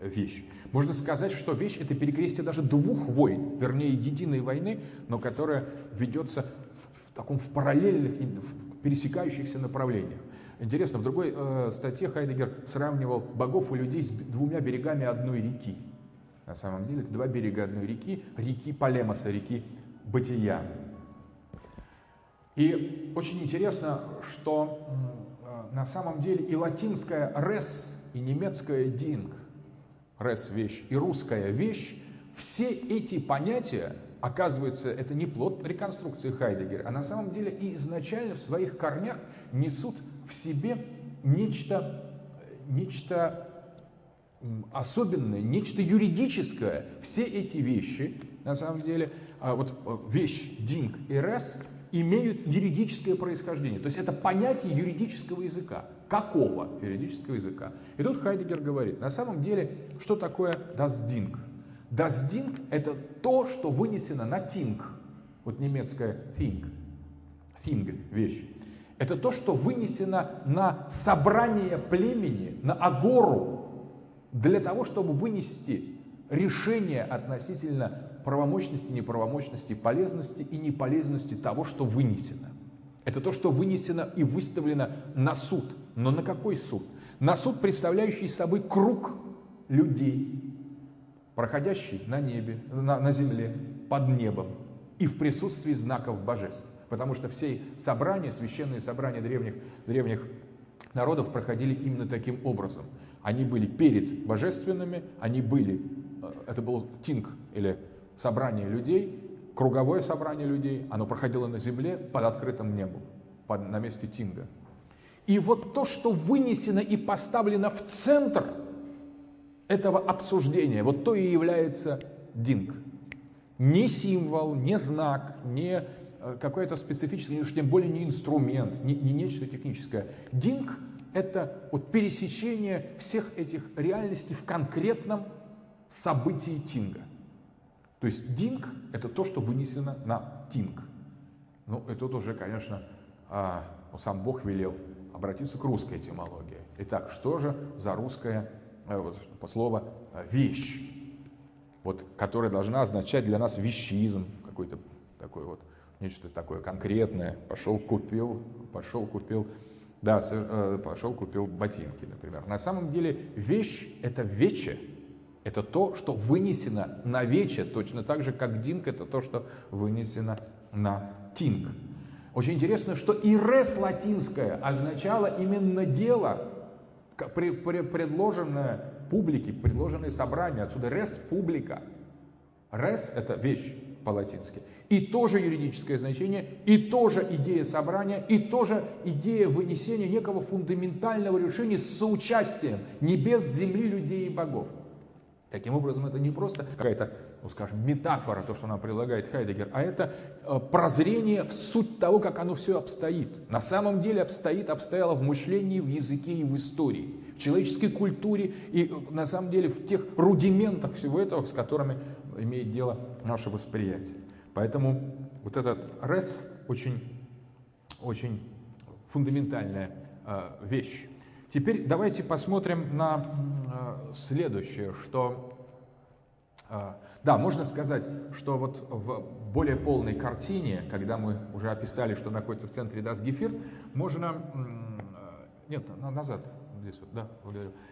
вещь. Можно сказать, что вещь это перекрестие даже двух войн, вернее единой войны, но которая ведется в таком в параллельных, в пересекающихся направлениях. Интересно, в другой э, статье Хайдегер сравнивал богов и людей с двумя берегами одной реки. На самом деле это два берега одной реки, реки Полемоса, реки Бытия. И очень интересно, что э, на самом деле и латинская «res», и немецкая «ding», «res» — вещь, и русская «вещь», все эти понятия, оказывается, это не плод реконструкции Хайдегера, а на самом деле и изначально в своих корнях несут в себе нечто, нечто особенное, нечто юридическое. Все эти вещи, на самом деле, а вот э, вещь «ding» и «res» имеют юридическое происхождение. То есть это понятие юридического языка. Какого юридического языка? И тут Хайдегер говорит, на самом деле, что такое das Ding? Das Ding это то, что вынесено на Ting. Вот немецкое Thing. Thing – вещь. Это то, что вынесено на собрание племени, на агору, для того, чтобы вынести решение относительно правомощности, неправомощности, полезности и неполезности того, что вынесено. Это то, что вынесено и выставлено на суд. Но на какой суд? На суд, представляющий собой круг людей, проходящий на небе, на, на земле, под небом и в присутствии знаков божеств. Потому что все собрания, священные собрания древних, древних народов проходили именно таким образом. Они были перед божественными, они были, э, это был тинг или собрание людей, круговое собрание людей, оно проходило на земле под открытым небом, под, на месте тинга. И вот то, что вынесено и поставлено в центр этого обсуждения, вот то и является динг. Не символ, не знак, не какой-то специфический, уж тем более не инструмент, не, не нечто техническое. Динг – это вот пересечение всех этих реальностей в конкретном событии тинга. То есть динг – это то, что вынесено на тинг. Ну, и тут уже, конечно, а, ну, сам Бог велел обратиться к русской этимологии. Итак, что же за русское э, по слово э, «вещь», вот, которая должна означать для нас вещизм, какой-то такой вот, нечто такое конкретное. Пошел, купил, пошел, купил, да, э, пошел, купил ботинки, например. На самом деле вещь – это вече, это то, что вынесено на вече, точно так же, как динг – это то, что вынесено на тинг. Очень интересно, что и рес латинское означало именно дело, предложенное публике, предложенное собрание. Отсюда рес публика. Рес – это вещь по-латински. И тоже юридическое значение, и тоже идея собрания, и тоже идея вынесения некого фундаментального решения с соучастием небес, земли, людей и богов. Таким образом, это не просто какая-то, ну, скажем, метафора, то, что нам предлагает Хайдегер, а это э, прозрение в суть того, как оно все обстоит. На самом деле обстоит, обстояло в мышлении, в языке и в истории, в человеческой культуре и э, на самом деле в тех рудиментах всего этого, с которыми имеет дело наше восприятие. Поэтому вот этот рес очень, очень фундаментальная э, вещь. Теперь давайте посмотрим на э, следующее, что, э, да, можно сказать, что вот в более полной картине, когда мы уже описали, что находится в центре Дасгефирт, можно, нет, назад, здесь вот, да.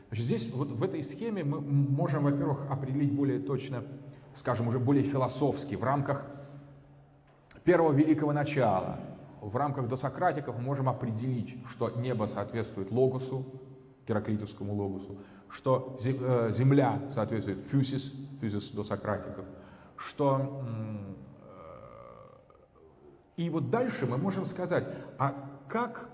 Значит, здесь вот в этой схеме мы можем, во-первых, определить более точно, скажем, уже более философски, в рамках первого великого начала, в рамках досократиков мы можем определить, что небо соответствует логосу, гераклитовскому логосу, что э, земля соответствует фюсис, фюсис досократиков, что... Э, и вот дальше мы можем сказать, а как,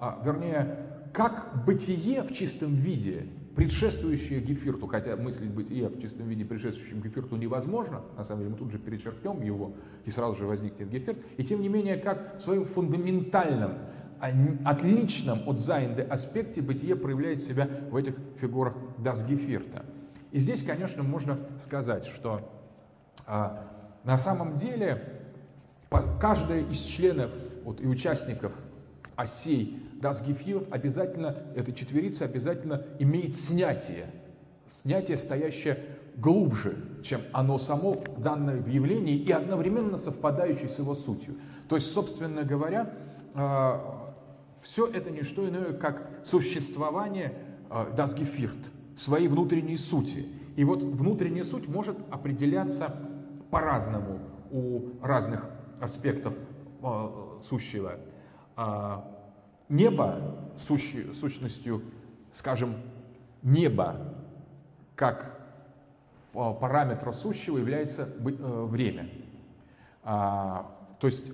а, вернее, как бытие в чистом виде предшествующее Гефирту, хотя мыслить бытие в чистом виде предшествующем Гефирту невозможно, на самом деле мы тут же перечеркнем его, и сразу же возникнет Гефирт, и тем не менее, как в своем фундаментальном, а отличном от Зайнды аспекте бытие проявляет себя в этих фигурах Дас Гефирта. И здесь, конечно, можно сказать, что а, на самом деле каждая из членов вот, и участников осей Das Gefühl обязательно, эта четверица обязательно имеет снятие. Снятие, стоящее глубже, чем оно само, данное в явлении, и одновременно совпадающее с его сутью. То есть, собственно говоря, а, все это не что иное, как существование Das Geführt, своей внутренней сути. И вот внутренняя суть может определяться по-разному у разных аспектов а, сущего. Небо сущ, сущностью, скажем, небо как параметра сущего является э, время. А, то есть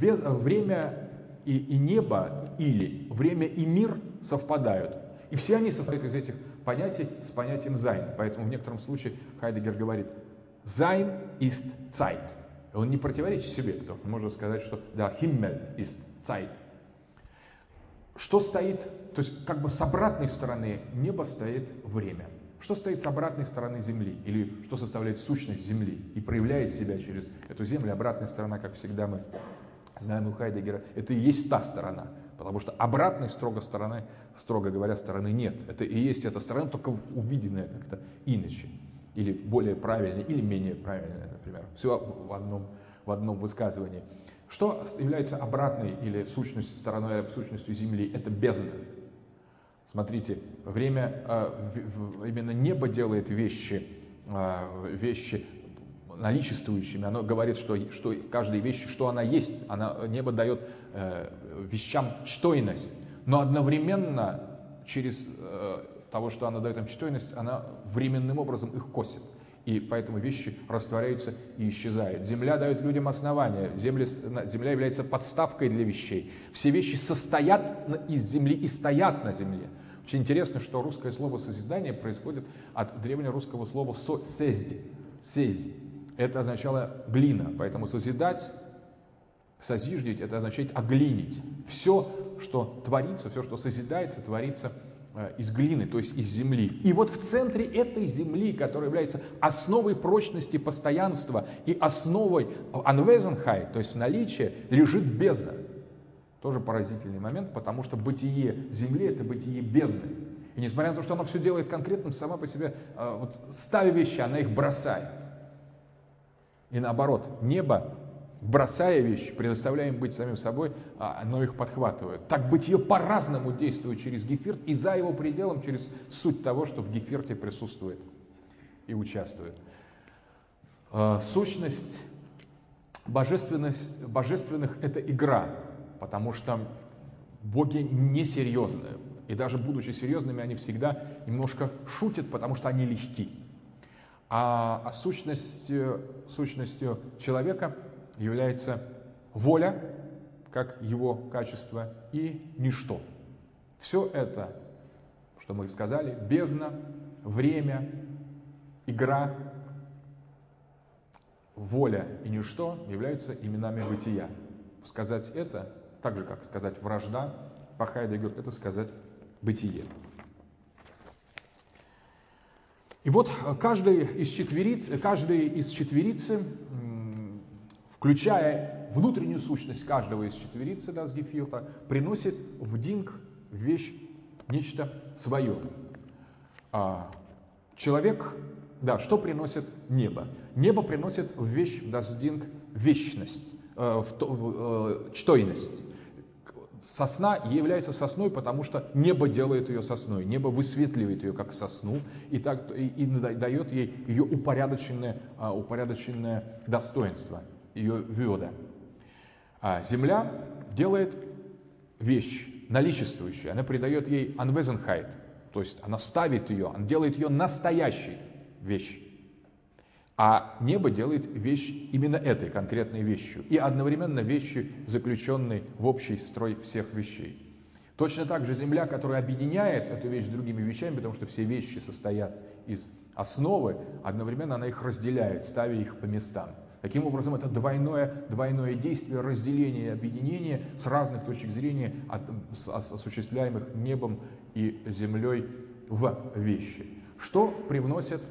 без, время и, и небо или время и мир совпадают. И все они совпадают из этих понятий с понятием «sein». Поэтому в некотором случае Хайдегер говорит «sein ist Zeit». Он не противоречит себе, потому можно сказать, что да, Himmel ist Zeit. Что стоит, то есть как бы с обратной стороны неба стоит время. Что стоит с обратной стороны Земли? Или что составляет сущность Земли и проявляет себя через эту Землю? Обратная сторона, как всегда мы знаем у Хайдегера, это и есть та сторона. Потому что обратной строго стороны, строго говоря, стороны нет. Это и есть эта сторона, только увиденная как-то иначе. Или более правильно, или менее правильно, например. Все в одном, в одном высказывании. Что является обратной или сущностью, стороной сущностью Земли? Это бездна. Смотрите, время, а, именно небо делает вещи, а, вещи наличествующими. Оно говорит, что, что каждой вещи, что она есть. Она, небо дает э, вещам чтойность. Но одновременно через э, того, что она дает им чтойность, она временным образом их косит. И поэтому вещи растворяются и исчезают. Земля дает людям основания. Земля, земля является подставкой для вещей. Все вещи состоят из земли и стоят на земле. Очень интересно, что русское слово «созидание» происходит от древнерусского слова «сезди». «Сези». Это означало глина. Поэтому созидать, созиждить, это означает оглинить. Все, что творится, все, что созидается, творится из глины, то есть из земли. И вот в центре этой земли, которая является основой прочности постоянства и основой anwesenheit, то есть наличия, лежит бездна. Тоже поразительный момент, потому что бытие земли – это бытие бездны. И несмотря на то, что она все делает конкретным, сама по себе, э, вот ставя вещи, она их бросает. И наоборот, небо бросая вещи, предоставляя им быть самим собой, а, оно их подхватывает. Так бытие по-разному действует через гефирт и за его пределом через суть того, что в гефирте присутствует и участвует. А, сущность божественность, божественных – это игра, потому что боги несерьезные. И даже будучи серьезными, они всегда немножко шутят, потому что они легки. А, а сущность, сущностью человека – является воля, как его качество, и ничто. Все это, что мы сказали, бездна, время, игра, воля и ничто являются именами бытия. Сказать это, так же как сказать вражда, по Хайдегеру, это сказать бытие. И вот каждый из четвериц, каждый из четверицы включая внутреннюю сущность каждого из четверицы Дасгефилта, приносит в динг вещь, нечто свое. А человек, да, что приносит небо? Небо приносит в вещь Дасдинг вечность, э, в, в, э, чтойность. Сосна является сосной, потому что небо делает ее сосной, небо высветливает ее как сосну и, так, и, и дает ей ее упорядоченное, а, упорядоченное достоинство ее веда. А земля делает вещь наличествующую, она придает ей anwesenheit, то есть она ставит ее, она делает ее настоящей вещью. А небо делает вещь именно этой конкретной вещью и одновременно вещью, заключенной в общий строй всех вещей. Точно так же земля, которая объединяет эту вещь с другими вещами, потому что все вещи состоят из основы, одновременно она их разделяет, ставя их по местам. Таким образом, это двойное, двойное действие разделения и объединения с разных точек зрения, осуществляемых небом и землей в вещи. Что привносят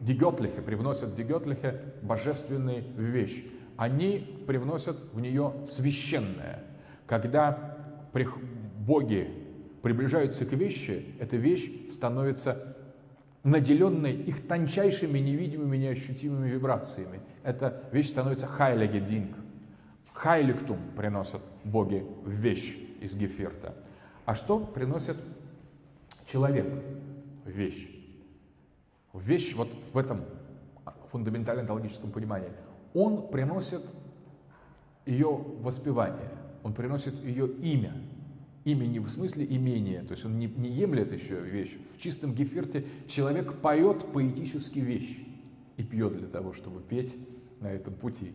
дигетлихе, привносят дигетлихе божественные вещи. Они привносят в нее священное. Когда боги приближаются к вещи, эта вещь становится наделенной их тончайшими, невидимыми, неощутимыми вибрациями. Эта вещь становится хайлегединг. Хайликтум приносят боги в вещь из Гефирта. А что приносит человек в вещь? Вещь вот в этом фундаментальном теологическом понимании. Он приносит ее воспевание, он приносит ее имя, Имя не в смысле имения, то есть он не, не емлет еще вещь. В чистом гефирте человек поет поэтические вещи и пьет для того, чтобы петь на этом пути.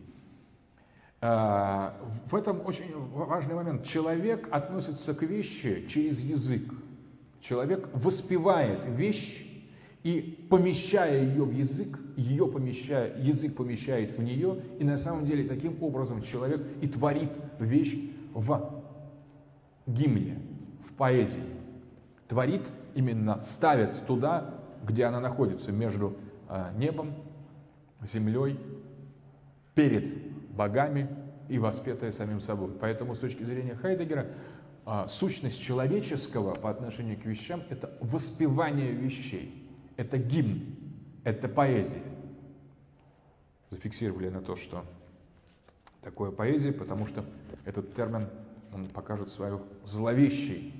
А, в этом очень важный момент. Человек относится к вещи через язык. Человек воспевает вещь и помещая ее в язык, ее помещая, язык помещает в нее, и на самом деле таким образом человек и творит вещь в гимне, в поэзии. Творит именно, ставит туда, где она находится, между а, небом, землей, перед богами и воспетая самим собой. Поэтому с точки зрения Хайдегера а, сущность человеческого по отношению к вещам – это воспевание вещей, это гимн, это поэзия. Зафиксировали на то, что такое поэзия, потому что этот термин он покажет свой зловещий,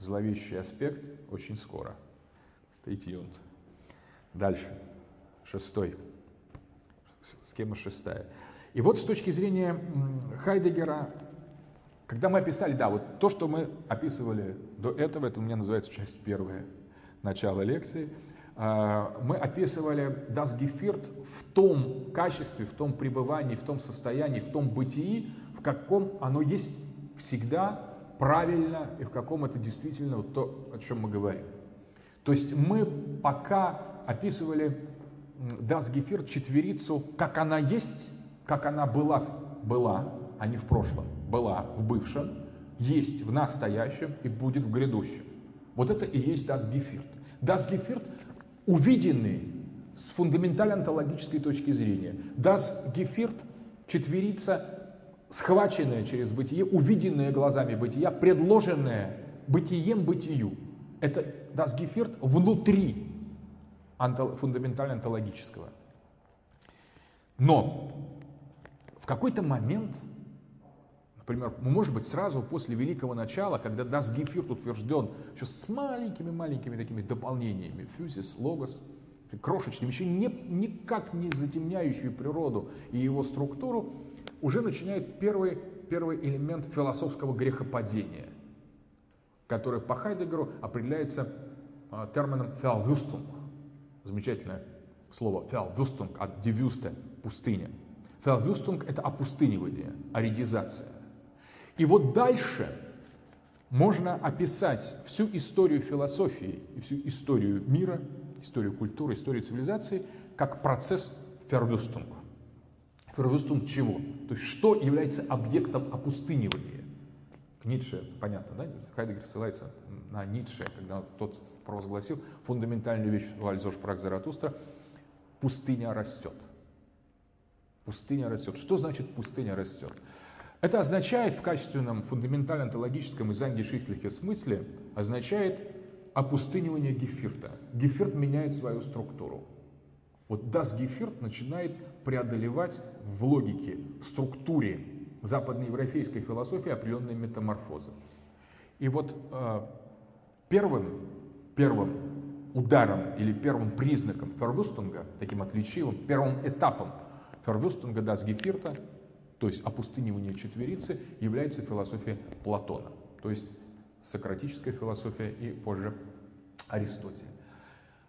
зловещий аспект очень скоро. Stay tuned. Дальше. Шестой. Схема шестая. И вот с точки зрения Хайдегера, когда мы описали, да, вот то, что мы описывали до этого, это у меня называется часть первая, начало лекции, а, мы описывали Das Geführt в том качестве, в том пребывании, в том состоянии, в том бытии, в каком оно есть всегда правильно и в каком это действительно вот то, о чем мы говорим. То есть мы пока описывали Das Geführt четверицу, как она есть, как она была, была, а не в прошлом, была в бывшем, есть в настоящем и будет в грядущем. Вот это и есть Das Geführt. Das Geführt увиденный с фундаментально-онтологической точки зрения. Das Geführt четверица, схваченная через бытие, увиденная глазами бытия, предложенная бытием бытию. Это Geführt внутри фундаментально-онтологического. Но в какой-то момент, например, ну, может быть, сразу после Великого Начала, когда Geführt утвержден еще с маленькими-маленькими такими дополнениями, фюзис, логос, крошечными, еще не, никак не затемняющие природу и его структуру, уже начинает первый, первый элемент философского грехопадения, который по Хайдегеру определяется а, термином «Verwüstung». Замечательное слово «Verwüstung» от «die Wüste» – пустыня – Verwüstung – это опустынивание, аридизация. И вот дальше можно описать всю историю философии и всю историю мира, историю культуры, историю цивилизации как процесс фервюстунг. Фервюстунг чего? То есть что является объектом опустынивания? Ницше, понятно, да? Хайдегер ссылается на Ницше, когда тот провозгласил фундаментальную вещь в Альзош Праг Заратустра – пустыня растет. Пустыня растет. Что значит пустыня растет? Это означает в качественном фундаментально-онтологическом и зангешихтлихе смысле, означает опустынивание гефирта. Гефирт меняет свою структуру. Вот das гефирт начинает преодолевать в логике, в структуре западноевропейской философии определенные метаморфозы. И вот э, первым, первым ударом или первым признаком Фервустунга, таким отличивым, первым этапом Фервюстунга das Гефирта, то есть опустынивание четверицы, является философия Платона, то есть сократическая философия и позже Аристотеля.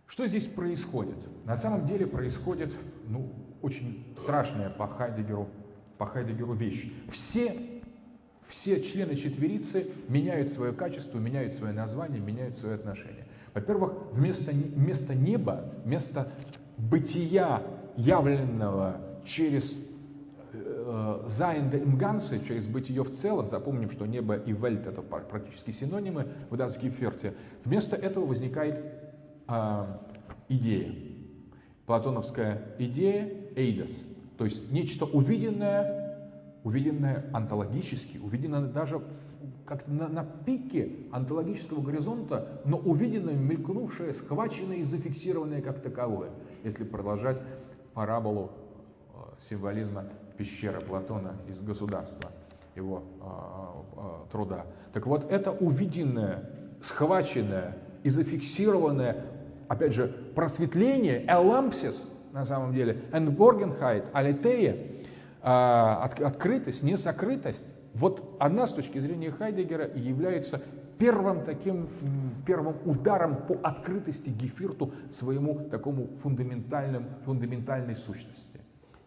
Что здесь происходит? На самом деле происходит ну, очень страшная по Хайдегеру, по Хайдегеру вещь. Все, все члены четверицы меняют свое качество, меняют свое название, меняют свое отношение. Во-первых, вместо, вместо неба, вместо бытия явленного через Зайнда im Ganze, через бытие в целом, запомним, что небо и вельт это практически синонимы в Дасгеферте, вместо этого возникает э, идея, платоновская идея эйдос, то есть нечто увиденное, увиденное онтологически, увиденное даже как-то на, на пике онтологического горизонта, но увиденное, мелькнувшее, схваченное и зафиксированное как таковое, если продолжать параболу символизма пещеры Платона из государства, его э, э, труда. Так вот, это увиденное, схваченное и зафиксированное, опять же, просветление, элампсис, на самом деле, энборгенхайт, алитея, э, от, открытость, несокрытость, вот она с точки зрения Хайдегера является первым таким, первым ударом по открытости Гефирту своему такому фундаментальным, фундаментальной сущности.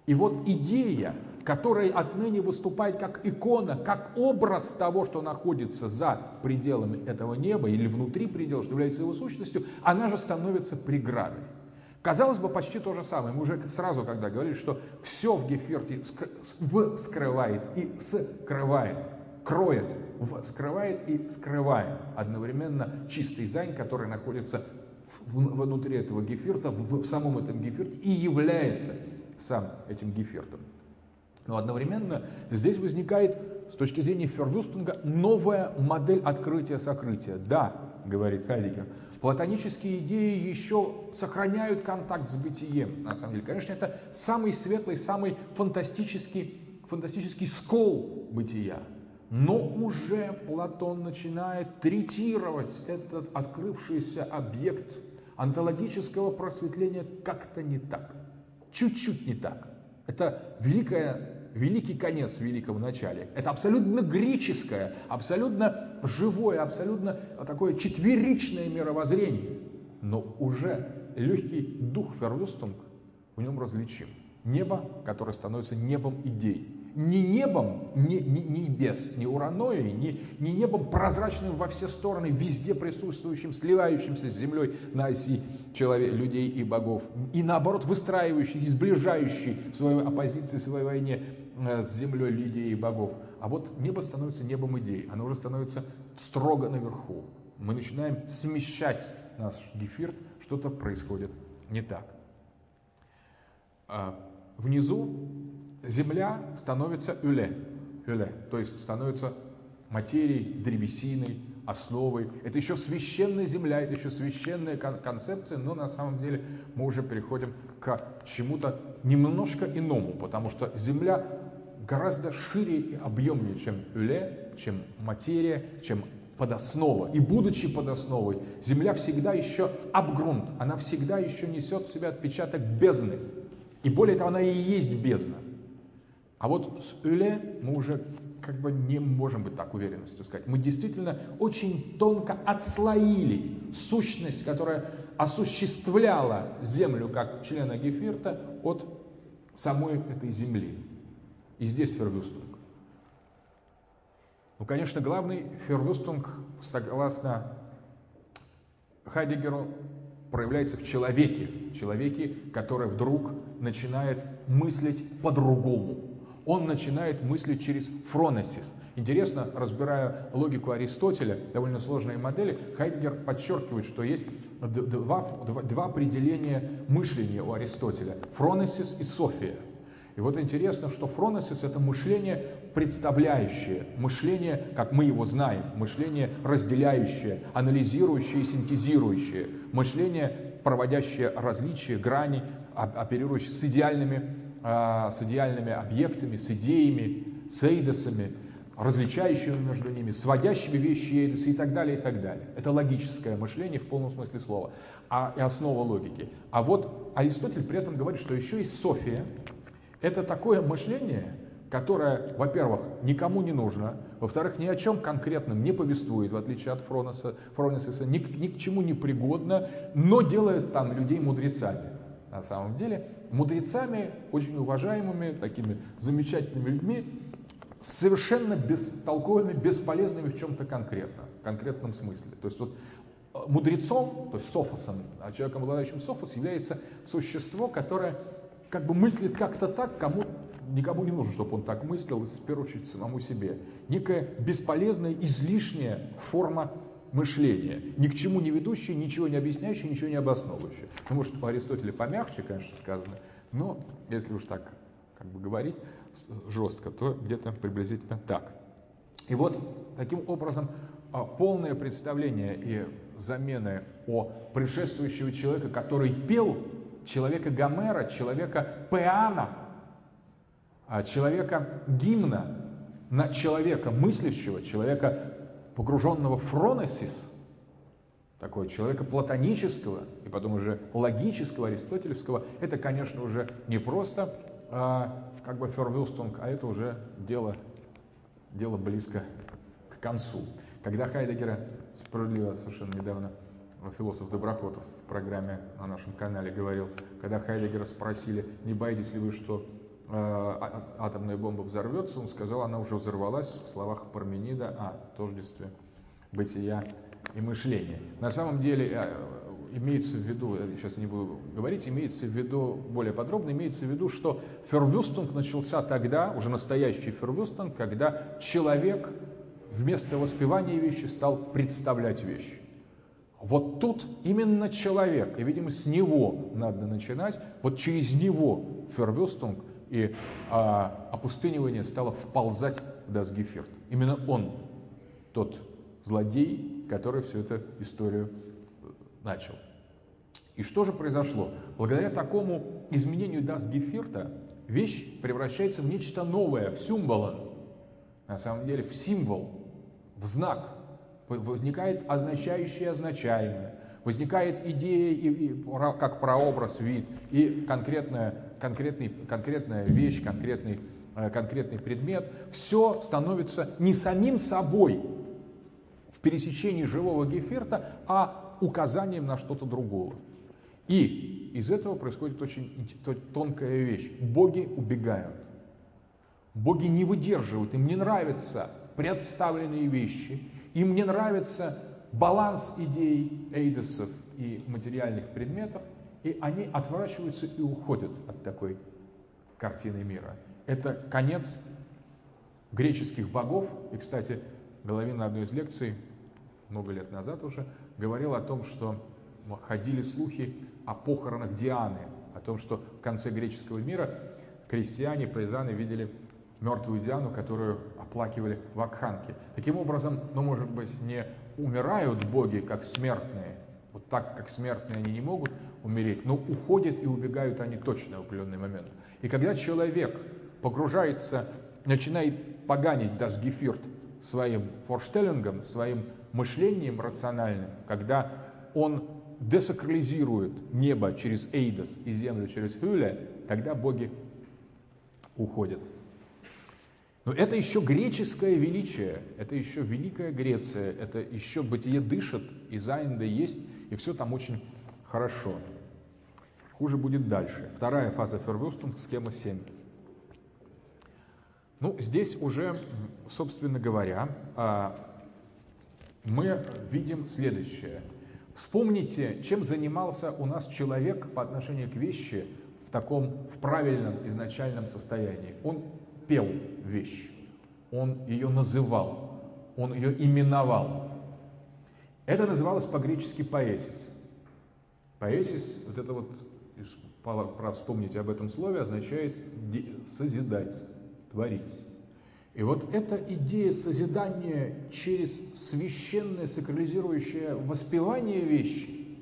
И вот идея, которая отныне выступает как икона, как образ того, что находится за пределами этого неба или внутри предела, что является его сущностью, она же становится преградой. Казалось бы, почти то же самое. Мы уже сразу, когда говорили, что все в Геферте скрывает и скрывает, кроет, скрывает и скрывает одновременно чистый Sein, который находится внутри этого Geviert а, в самом этом Geviert е и является сам этим Geviert ом. Но одновременно здесь возникает с точки зрения Verwüstung а, новая модель открытия-сокрытия. Да, говорит Хайдегер, платонические идеи еще сохраняют контакт с бытием, на самом деле. Конечно, это самый светлый, самый фантастический, фантастический скол бытия. Но уже Платон начинает третировать этот открывшийся объект онтологического просветления как-то не так. Чуть-чуть не так. Это великая, великий конец в великом начале. Это абсолютно греческое, абсолютно живое, абсолютно такое четверичное мировоззрение. Но уже легкий дух Фервюстунг в нем различим. Небо, которое становится небом идей не небом, не, не, не небес, не ураной, не, не небом прозрачным во все стороны, везде присутствующим, сливающимся с землей на оси человек, людей и богов, и наоборот выстраивающий, сближающий в своей оппозиции, в своей войне с землей людей и богов. А вот небо становится небом идей, оно уже становится строго наверху. Мы начинаем смещать наш гефирт, что-то происходит не так. А внизу Земля становится юле, юле, то есть становится материей, древесиной, основой. Это еще священная земля, это еще священная концепция, но на самом деле мы уже переходим к чему-то немножко иному, потому что земля гораздо шире и объемнее, чем юле, чем материя, чем подоснова. И будучи подосновой, Земля всегда еще обгрунт, она всегда еще несет в себя отпечаток бездны. И более того, она и есть бездна. А вот с Юле мы уже как бы не можем быть так уверенностью сказать. Мы действительно очень тонко отслоили сущность, которая осуществляла землю как члена Гефирта от самой этой земли. И здесь Фервюстунг. Ну, конечно, главный Фервюстунг, согласно Хайдегеру, проявляется в человеке. Человеке, который вдруг начинает мыслить по-другому он начинает мыслить через фронесис. Интересно, разбирая логику Аристотеля, довольно сложные модели, Хайдгер подчеркивает, что есть два, два, два определения мышления у Аристотеля – фронесис и софия. И вот интересно, что фронесис – это мышление представляющее, мышление, как мы его знаем, мышление разделяющее, анализирующее и синтезирующее, мышление, проводящее различия, грани, оперирующее с идеальными а, с идеальными объектами, с идеями, с эйдосами, различающими между ними, сводящими вещи эйдосы и так далее, и так далее. Это логическое мышление в полном смысле слова, а, и основа логики. А вот Аристотель при этом говорит, что еще и София – это такое мышление, которое, во-первых, никому не нужно, во-вторых, ни о чем конкретном не повествует, в отличие от Фронеса, Фронесиса, ни, ни к чему не пригодно, но делает там людей мудрецами на самом деле, мудрецами, очень уважаемыми, такими замечательными людьми, совершенно бестолковыми, бесполезными в чем-то конкретно, в конкретном смысле. То есть вот э, мудрецом, то есть софосом, а человеком, обладающим софос, является существо, которое как бы мыслит как-то так, кому никому не нужно, чтобы он так мыслил, в первую очередь самому себе. Некая бесполезная, излишняя форма мышление, ни к чему не ведущее, ничего не объясняющее, ничего не обосновывающее. Ну, может, у Аристотеля помягче, конечно, сказано, но если уж так как бы говорить жестко, то где-то приблизительно так. И вот таким образом а, полное представление и замены о предшествующего человека, который пел, человека Гомера, человека Пеана, а, человека гимна, на человека мыслящего, человека погруженного в фроносис, такого человека платонического и потом уже логического, аристотелевского, это, конечно, уже не просто а, как бы фервюстунг, а это уже дело, дело близко к концу. Когда Хайдегера, справедливо совершенно недавно, философ Доброхотов программе на нашем канале говорил, когда Хайдегера спросили, не боитесь ли вы, что э, атомная бомба взорвется, он сказал, она уже взорвалась в словах Парменида о тождестве бытия и мышления. На самом деле э, имеется в виду, сейчас не буду говорить, имеется в виду более подробно, имеется в виду, что фервюстунг начался тогда, уже настоящий фервюстунг, когда человек вместо воспевания вещи стал представлять вещи. Вот тут именно человек, и, видимо, с него надо начинать, вот через него фервюстунг и а, опустынивание стало вползать Дасгефирт. Именно он тот злодей, который всю эту историю э, начал. И что же произошло? Благодаря такому изменению Дасгефирта вещь превращается в нечто новое, в символ, на самом деле в символ, в знак. Возникает означающее означаемое, возникает идея и, и, как прообраз, вид, и конкретная, конкретный, конкретная вещь, конкретный, э, конкретный предмет. Все становится не самим собой в пересечении живого геферта, а указанием на что-то другое. И из этого происходит очень тонкая вещь. Боги убегают. Боги не выдерживают, им не нравятся представленные вещи, им не нравится баланс идей эйдосов и материальных предметов, и они отворачиваются и уходят от такой картины мира. Это конец греческих богов. И, кстати, Головин одной из лекций, много лет назад уже, говорил о том, что ходили слухи о похоронах Дианы, о том, что в конце греческого мира крестьяне, пейзаны видели мертвую Диану, которую оплакивали в Акханке. Таким образом, ну, может быть, не умирают боги как смертные, вот так, как смертные они не могут умереть, но уходят и убегают они точно в определенный момент. И когда человек погружается, начинает поганить даже гефирт своим форштеллингом, своим мышлением рациональным, когда он десакрализирует небо через Эйдос и землю через Хюля, тогда боги уходят. Но это еще греческое величие, это еще Великая Греция, это еще бытие дышит, и Зайнда есть, и все там очень хорошо. Хуже будет дальше. Вторая фаза Фервюстунг, схема 7. Ну, здесь уже, собственно говоря, а, мы видим следующее. Вспомните, чем занимался у нас человек по отношению к вещи в таком в правильном изначальном состоянии. Он пел вещь, он ее называл, он ее именовал. Это называлось по-гречески поэсис. Поэсис, вот это вот, про вспомнить об этом слове, означает созидать, творить. И вот эта идея созидания через священное сакрализирующее воспевание вещи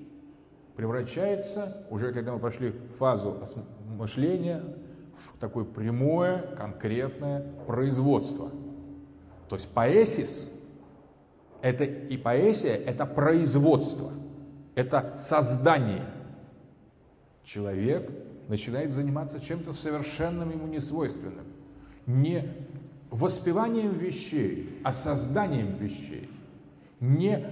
превращается, уже когда мы прошли в фазу мышления, такое прямое, конкретное производство. То есть поэсис это и поэзия это производство, это создание. Человек начинает заниматься чем-то совершенным ему несвойственным. Не воспеванием вещей, а созданием вещей. Не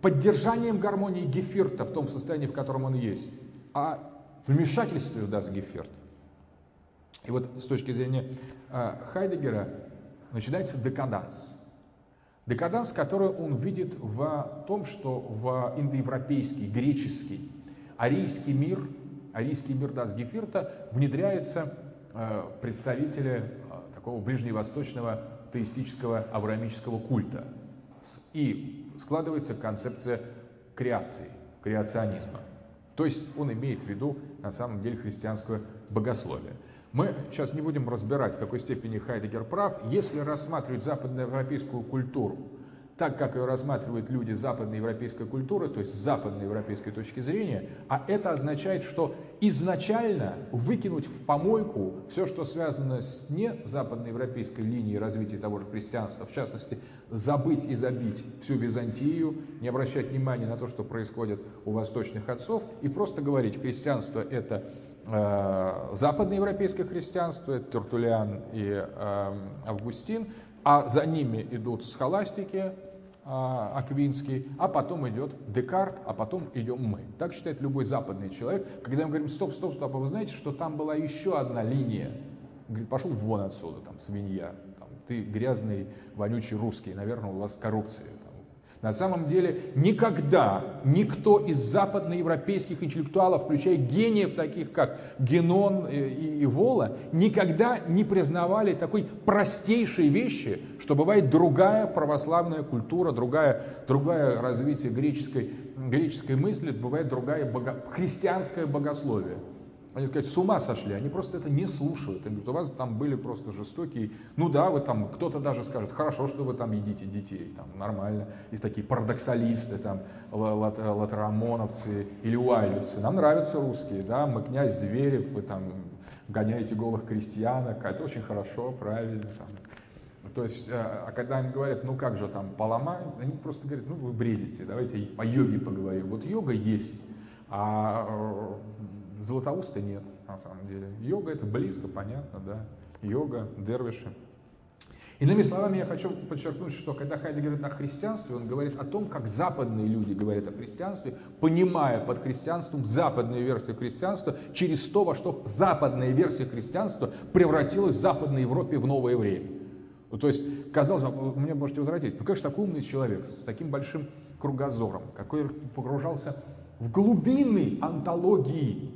поддержанием гармонии гефирта в том состоянии, в котором он есть, а вмешательством даст гефирт. И вот с точки зрения э, Хайдегера начинается декаданс. Декаданс, который он видит в том, что в индоевропейский, греческий, арийский мир, арийский мир Дасгефирта внедряется э, представители э, такого ближневосточного теистического авраамического культа. И складывается концепция креации, креационизма. То есть он имеет в виду на самом деле христианское богословие. Мы сейчас не будем разбирать, в какой степени Хайдегер прав. Если рассматривать западноевропейскую культуру так, как ее рассматривают люди западноевропейской культуры, то есть с западноевропейской точки зрения, а это означает, что изначально выкинуть в помойку все, что связано с не западноевропейской линией развития того же христианства, в частности, забыть и забить всю Византию, не обращать внимания на то, что происходит у восточных отцов, и просто говорить, христианство это западноевропейское христианство, это Тертулиан и э, Августин, а за ними идут схоластики, э, Аквинский, а потом идет Декарт, а потом идем мы. Так считает любой западный человек. Когда мы говорим, стоп, стоп, стоп, а вы знаете, что там была еще одна линия? Говорит, пошел вон отсюда, там, свинья, там, ты грязный, вонючий русский, наверное, у вас коррупция. На самом деле никогда никто из западноевропейских интеллектуалов, включая гениев таких как Генон и Вола, никогда не признавали такой простейшей вещи, что бывает другая православная культура, другая, другое развитие греческой, греческой мысли, бывает другая бого, христианское богословие. Они сказать, с ума сошли, они просто это не слушают. Они говорят, у вас там были просто жестокие, ну да, вы там, кто-то даже скажет, хорошо, что вы там едите детей, там нормально. Есть такие парадоксалисты, там, лат, латерамоновцы или уайльдовцы. Нам нравятся русские, да, мы князь Зверев, вы там гоняете голых крестьянок, это очень хорошо, правильно. Там. То есть, э, а когда они говорят, ну как же там, поломай, они просто говорят, ну вы бредите, давайте о йоге поговорим. Вот йога есть, а э, Златоуста нет, на самом деле. Йога это близко, понятно, да. Йога, дервиши. Иными словами, я хочу подчеркнуть, что когда Хайди говорит о христианстве, он говорит о том, как западные люди говорят о христианстве, понимая под христианством западную версию христианства через то, во что западная версия христианства превратилась в Западной Европе в новое время. Ну, то есть, казалось бы, вы мне можете возразить, ну как же такой умный человек с таким большим кругозором, какой погружался в глубины антологии,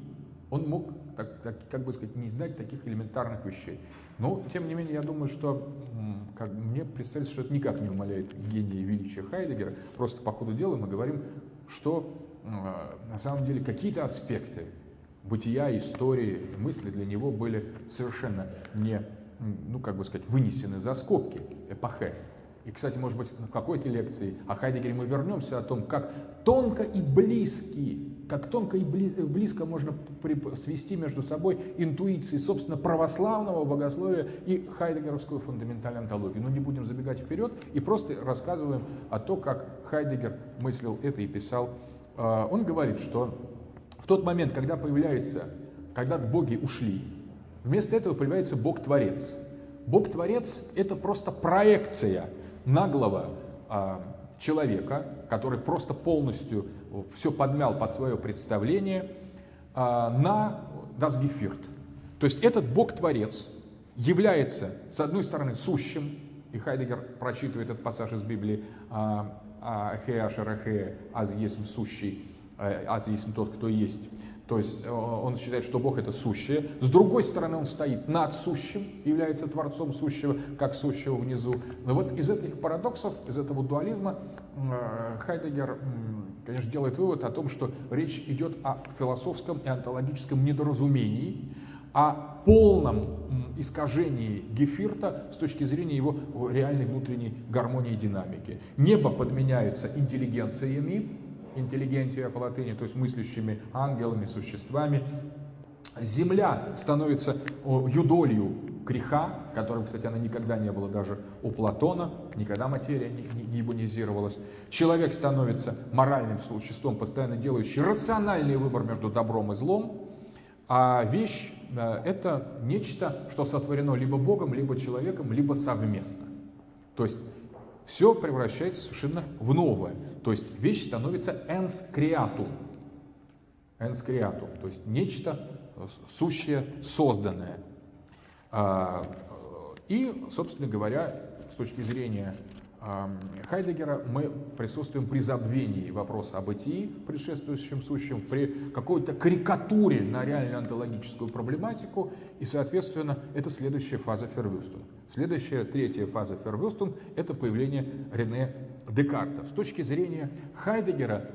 он мог, так, так, как бы сказать, не знать таких элементарных вещей. Но, тем не менее, я думаю, что как, мне представляется, что это никак не умаляет гения и величия Хайдегера. Просто по ходу дела мы говорим, что э, на самом деле какие-то аспекты бытия, истории, мысли для него были совершенно не, ну, как бы сказать, вынесены за скобки эпохе. И, кстати, может быть, в какой-то лекции о Хайдегере мы вернемся о том, как тонко и близкие как тонко и близко можно свести между собой интуиции, собственно, православного богословия и хайдегеровскую фундаментальную антологию. Но не будем забегать вперед и просто рассказываем о том, как Хайдегер мыслил это и писал. А, он говорит, что в тот момент, когда появляется, когда боги ушли, вместо этого появляется Бог-творец. Бог-творец – это просто проекция наглого а, человека, который просто полностью все подмял под свое представление, а, на Дасгефирт. То есть этот Бог-творец является, с одной стороны, сущим, и Хайдегер прочитывает этот пассаж из Библии, «Хеашерахе, аз есть сущий, э, аз есть тот, кто есть». То есть э, он считает, что Бог это сущее. С другой стороны, он стоит над сущим, является творцом сущего, как сущего внизу. Но вот из этих парадоксов, из этого дуализма э, Хайдегер, конечно, делает вывод о том, что речь идет о философском и онтологическом недоразумении, о полном искажении Гефирта с точки зрения его реальной внутренней гармонии и динамики. Небо подменяется интеллигенциями, интеллигентия по латыни, то есть мыслящими ангелами, существами. Земля становится юдолью греха, которым, кстати, она никогда не была даже у Платона, никогда материя не, не, не ибонизировалась. Человек становится моральным существом, постоянно делающий рациональный выбор между добром и злом, а вещь э, – это нечто, что сотворено либо Богом, либо человеком, либо совместно. То есть все превращается совершенно в новое. То есть вещь становится ens creatum. Ens creatum, то есть нечто сущее, созданное. А, и, собственно говоря, с точки зрения Хайдегера мы присутствуем при забвении вопроса о бытии, предшествующем сущем, при какой-то карикатуре на реальную онтологическую проблематику, и, соответственно, это следующая фаза Фервюстон. Следующая, третья фаза Фервюстон – это появление Рене Декарта. С точки зрения Хайдегера,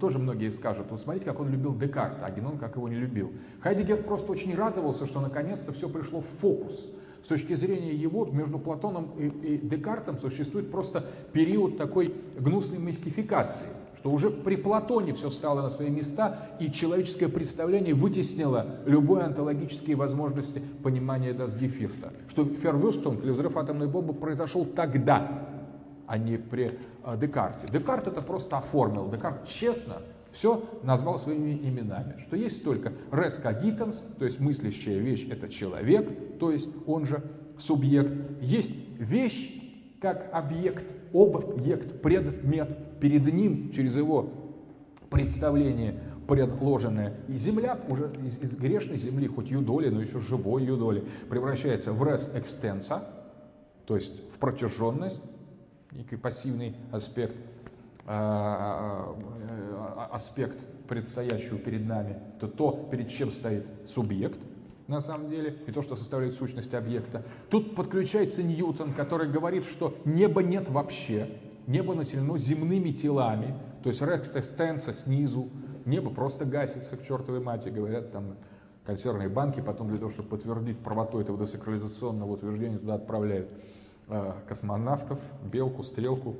тоже многие скажут, вот смотрите, как он любил Декарта, а Генон как его не любил. Хайдегер просто очень радовался, что наконец-то все пришло в фокус – с точки зрения его, между Платоном и, и Декартом существует просто период такой гнусной мистификации, что уже при Платоне все стало на свои места, и человеческое представление вытеснило любые онтологические возможности понимания Дасгефирта. Что Фервюстон, или взрыв атомной бомбы, произошел тогда, а не при э, Декарте. Декарт это просто оформил. Декарт честно все назвал своими именами, что есть только res cogitans, то есть мыслящая вещь это человек, то есть он же субъект, есть вещь как объект, объект, предмет, перед ним через его представление предложенное, и земля уже из, из грешной земли, хоть юдоли, но еще живой юдоли, превращается в res extensa, то есть в протяженность, некий пассивный аспект, аспект предстоящего перед нами, то то, перед чем стоит субъект, на самом деле, и то, что составляет сущность объекта. Тут подключается Ньютон, который говорит, что неба нет вообще, небо населено земными телами, то есть рекстестенса снизу, небо просто гасится к чертовой матери, говорят там консервные банки, потом для того, чтобы подтвердить правоту этого десакрализационного утверждения, туда отправляют э, космонавтов, белку, стрелку.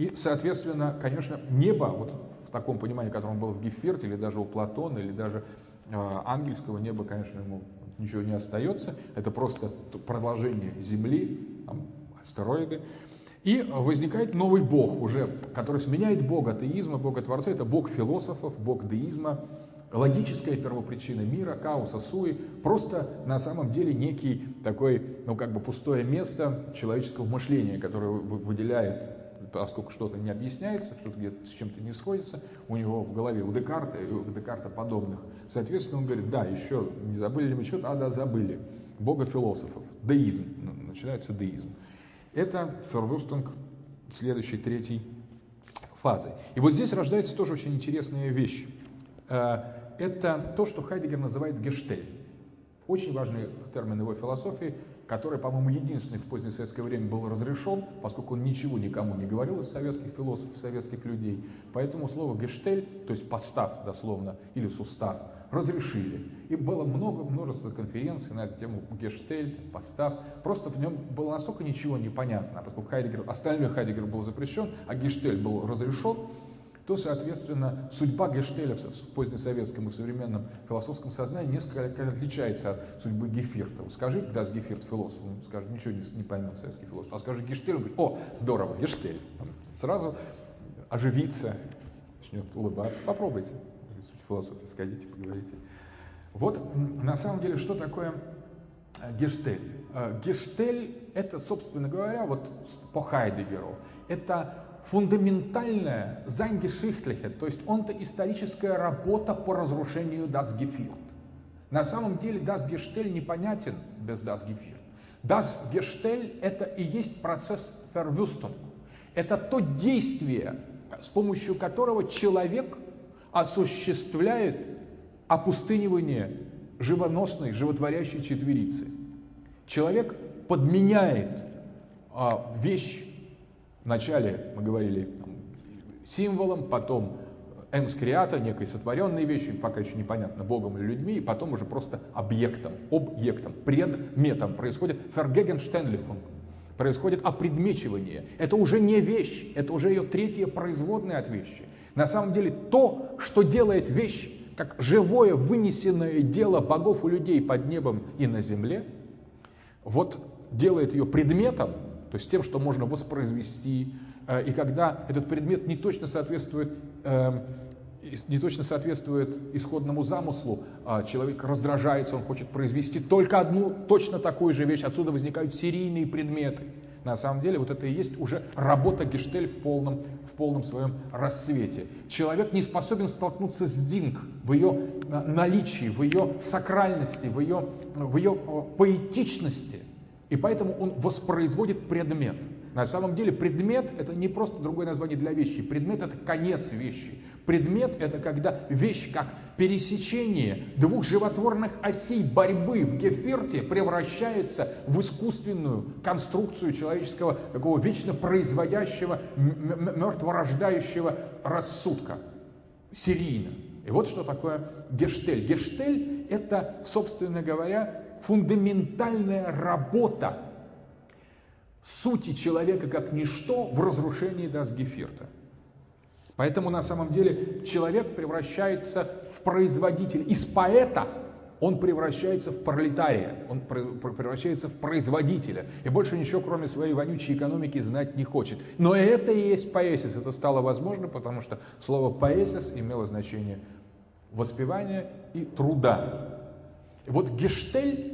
И, соответственно, конечно, небо, вот в таком понимании, котором было в Геферте, или даже у Платона, или даже э, ангельского неба, конечно, ему ничего не остается. Это просто продолжение Земли, там, астероиды. И возникает новый бог уже, который сменяет бога теизма, бога Творца. Это бог философов, бог деизма, логическая первопричина мира, хаоса, суи, просто на самом деле некий такой, ну как бы пустое место человеческого мышления, которое выделяет, поскольку что-то не объясняется, что-то где-то с чем-то не сходится, у него в голове, у Декарта и у Декарта подобных. Соответственно, он говорит, да, еще не забыли ли мы что-то, а да, забыли. Бога философов, деизм, начинается деизм. Это Фервустунг следующей, третьей фазы. И вот здесь рождается тоже очень интересная вещь. Э, это то, что Хайдегер называет гештель. Очень важный термин его философии, который, по-моему, единственный в позднее советское время был разрешен, поскольку он ничего никому не говорил из советских философов, советских людей. Поэтому слово гештель, то есть подстав дословно, или сустав, разрешили. И было много, множество конференций на эту тему гештель, подстав. Просто в нем было настолько ничего непонятно, поскольку Хайдегер, остальной Хайдегер был запрещен, а гештель был разрешен, то, соответственно, судьба Гештеля в позднесоветском и современном философском сознании несколько отличается от судьбы Гефирта. Скажи, даст Гефирт философ, он скажет, ничего не, не поймет советский философ. А скажи Гештель, он говорит, о, здорово, Гештель. Он сразу оживится, начнет улыбаться. Попробуйте философии, сходите, поговорите. Вот на самом деле, что такое э, Гештель? Э, Гештель это, собственно говоря, вот по Хайдегеру, это фундаментальная Зангешихтлихе, то есть он-то историческая работа по разрушению Das. На самом деле Gestell непонятен без Das Gestell это и есть процесс Verwüstung. Это то действие, с помощью которого человек осуществляет опустынивание живоносной, животворящей четверицы. Человек подменяет а, вещь Вначале мы говорили там, символом, потом эмскриата, некой сотворенной вещью, пока еще непонятно, Богом или людьми, и потом уже просто объектом, объектом, предметом происходит фергегенштенлихунг, происходит опредмечивание. Это уже не вещь, это уже ее третье производное от вещи. На самом деле то, что делает вещь, как живое вынесенное дело богов и людей под небом и на земле, вот делает ее предметом, то есть тем, что можно воспроизвести. Э, и когда этот предмет не точно соответствует, эм, не точно соответствует исходному замыслу, а человек раздражается, он хочет произвести только одну точно такую же вещь. Отсюда возникают серийные предметы. На самом деле вот это и есть уже работа Гештель в полном, в полном своем рассвете. Человек не способен столкнуться с Динг в ее э, наличии, в ее сакральности, в ее, в ее поэтичности. И поэтому он воспроизводит предмет. На самом деле предмет это не просто другое название для вещи. Предмет это конец вещи. Предмет это когда вещь как пересечение двух животворных осей борьбы в Геферте превращается в искусственную конструкцию человеческого такого вечно производящего, мертворождающего рассудка. Серийно. И вот что такое гештель. Гештель это, собственно говоря, фундаментальная работа сути человека как ничто в разрушении Дасгефирта. Поэтому на самом деле человек превращается в производитель. Из поэта он превращается в пролетария, он превращается в производителя. И больше ничего, кроме своей вонючей экономики, знать не хочет. Но это и есть поэсис. Это стало возможно, потому что слово поэсис имело значение воспевания и труда. И вот гештель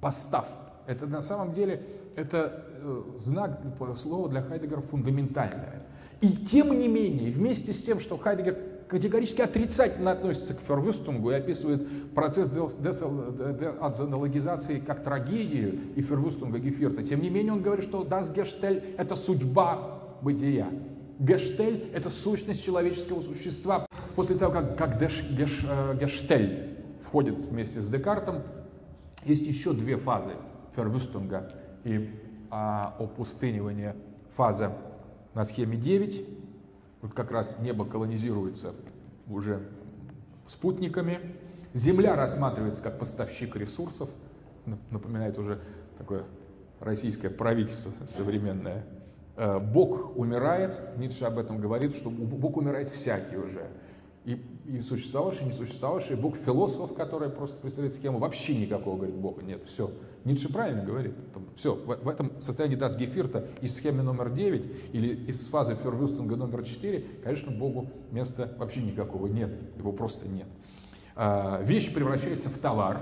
постав, это на самом деле это э, знак, слова для Хайдегера фундаментальное. И тем не менее, вместе с тем, что Хайдегер категорически отрицательно относится к Фервюстунгу и описывает процесс дезаналогизации как трагедию и Фервюстунга Гефирта, тем не менее он говорит, что Das Gestell – это судьба бытия. Гештель – это сущность человеческого существа. После того, как, как Деш, Геш, э, Гештель входит вместе с Декартом. Есть еще две фазы Фервюстунга и а, опустынивания. Фаза на схеме 9, вот как раз небо колонизируется уже спутниками, Земля рассматривается как поставщик ресурсов, напоминает уже такое российское правительство современное. Э, Бог умирает, Ницше об этом говорит, что Бог умирает всякий уже. И, и существовавший, не существовавший, Бог философов, который просто представляет схему, вообще никакого, говорит, Бога нет, все. Ницше правильно говорит, все, в, в этом состоянии Дас Гефирта из схемы номер 9 или из фазы Фервюстинга номер 4, конечно, Богу места вообще никакого нет, его просто нет. А, вещь превращается в товар,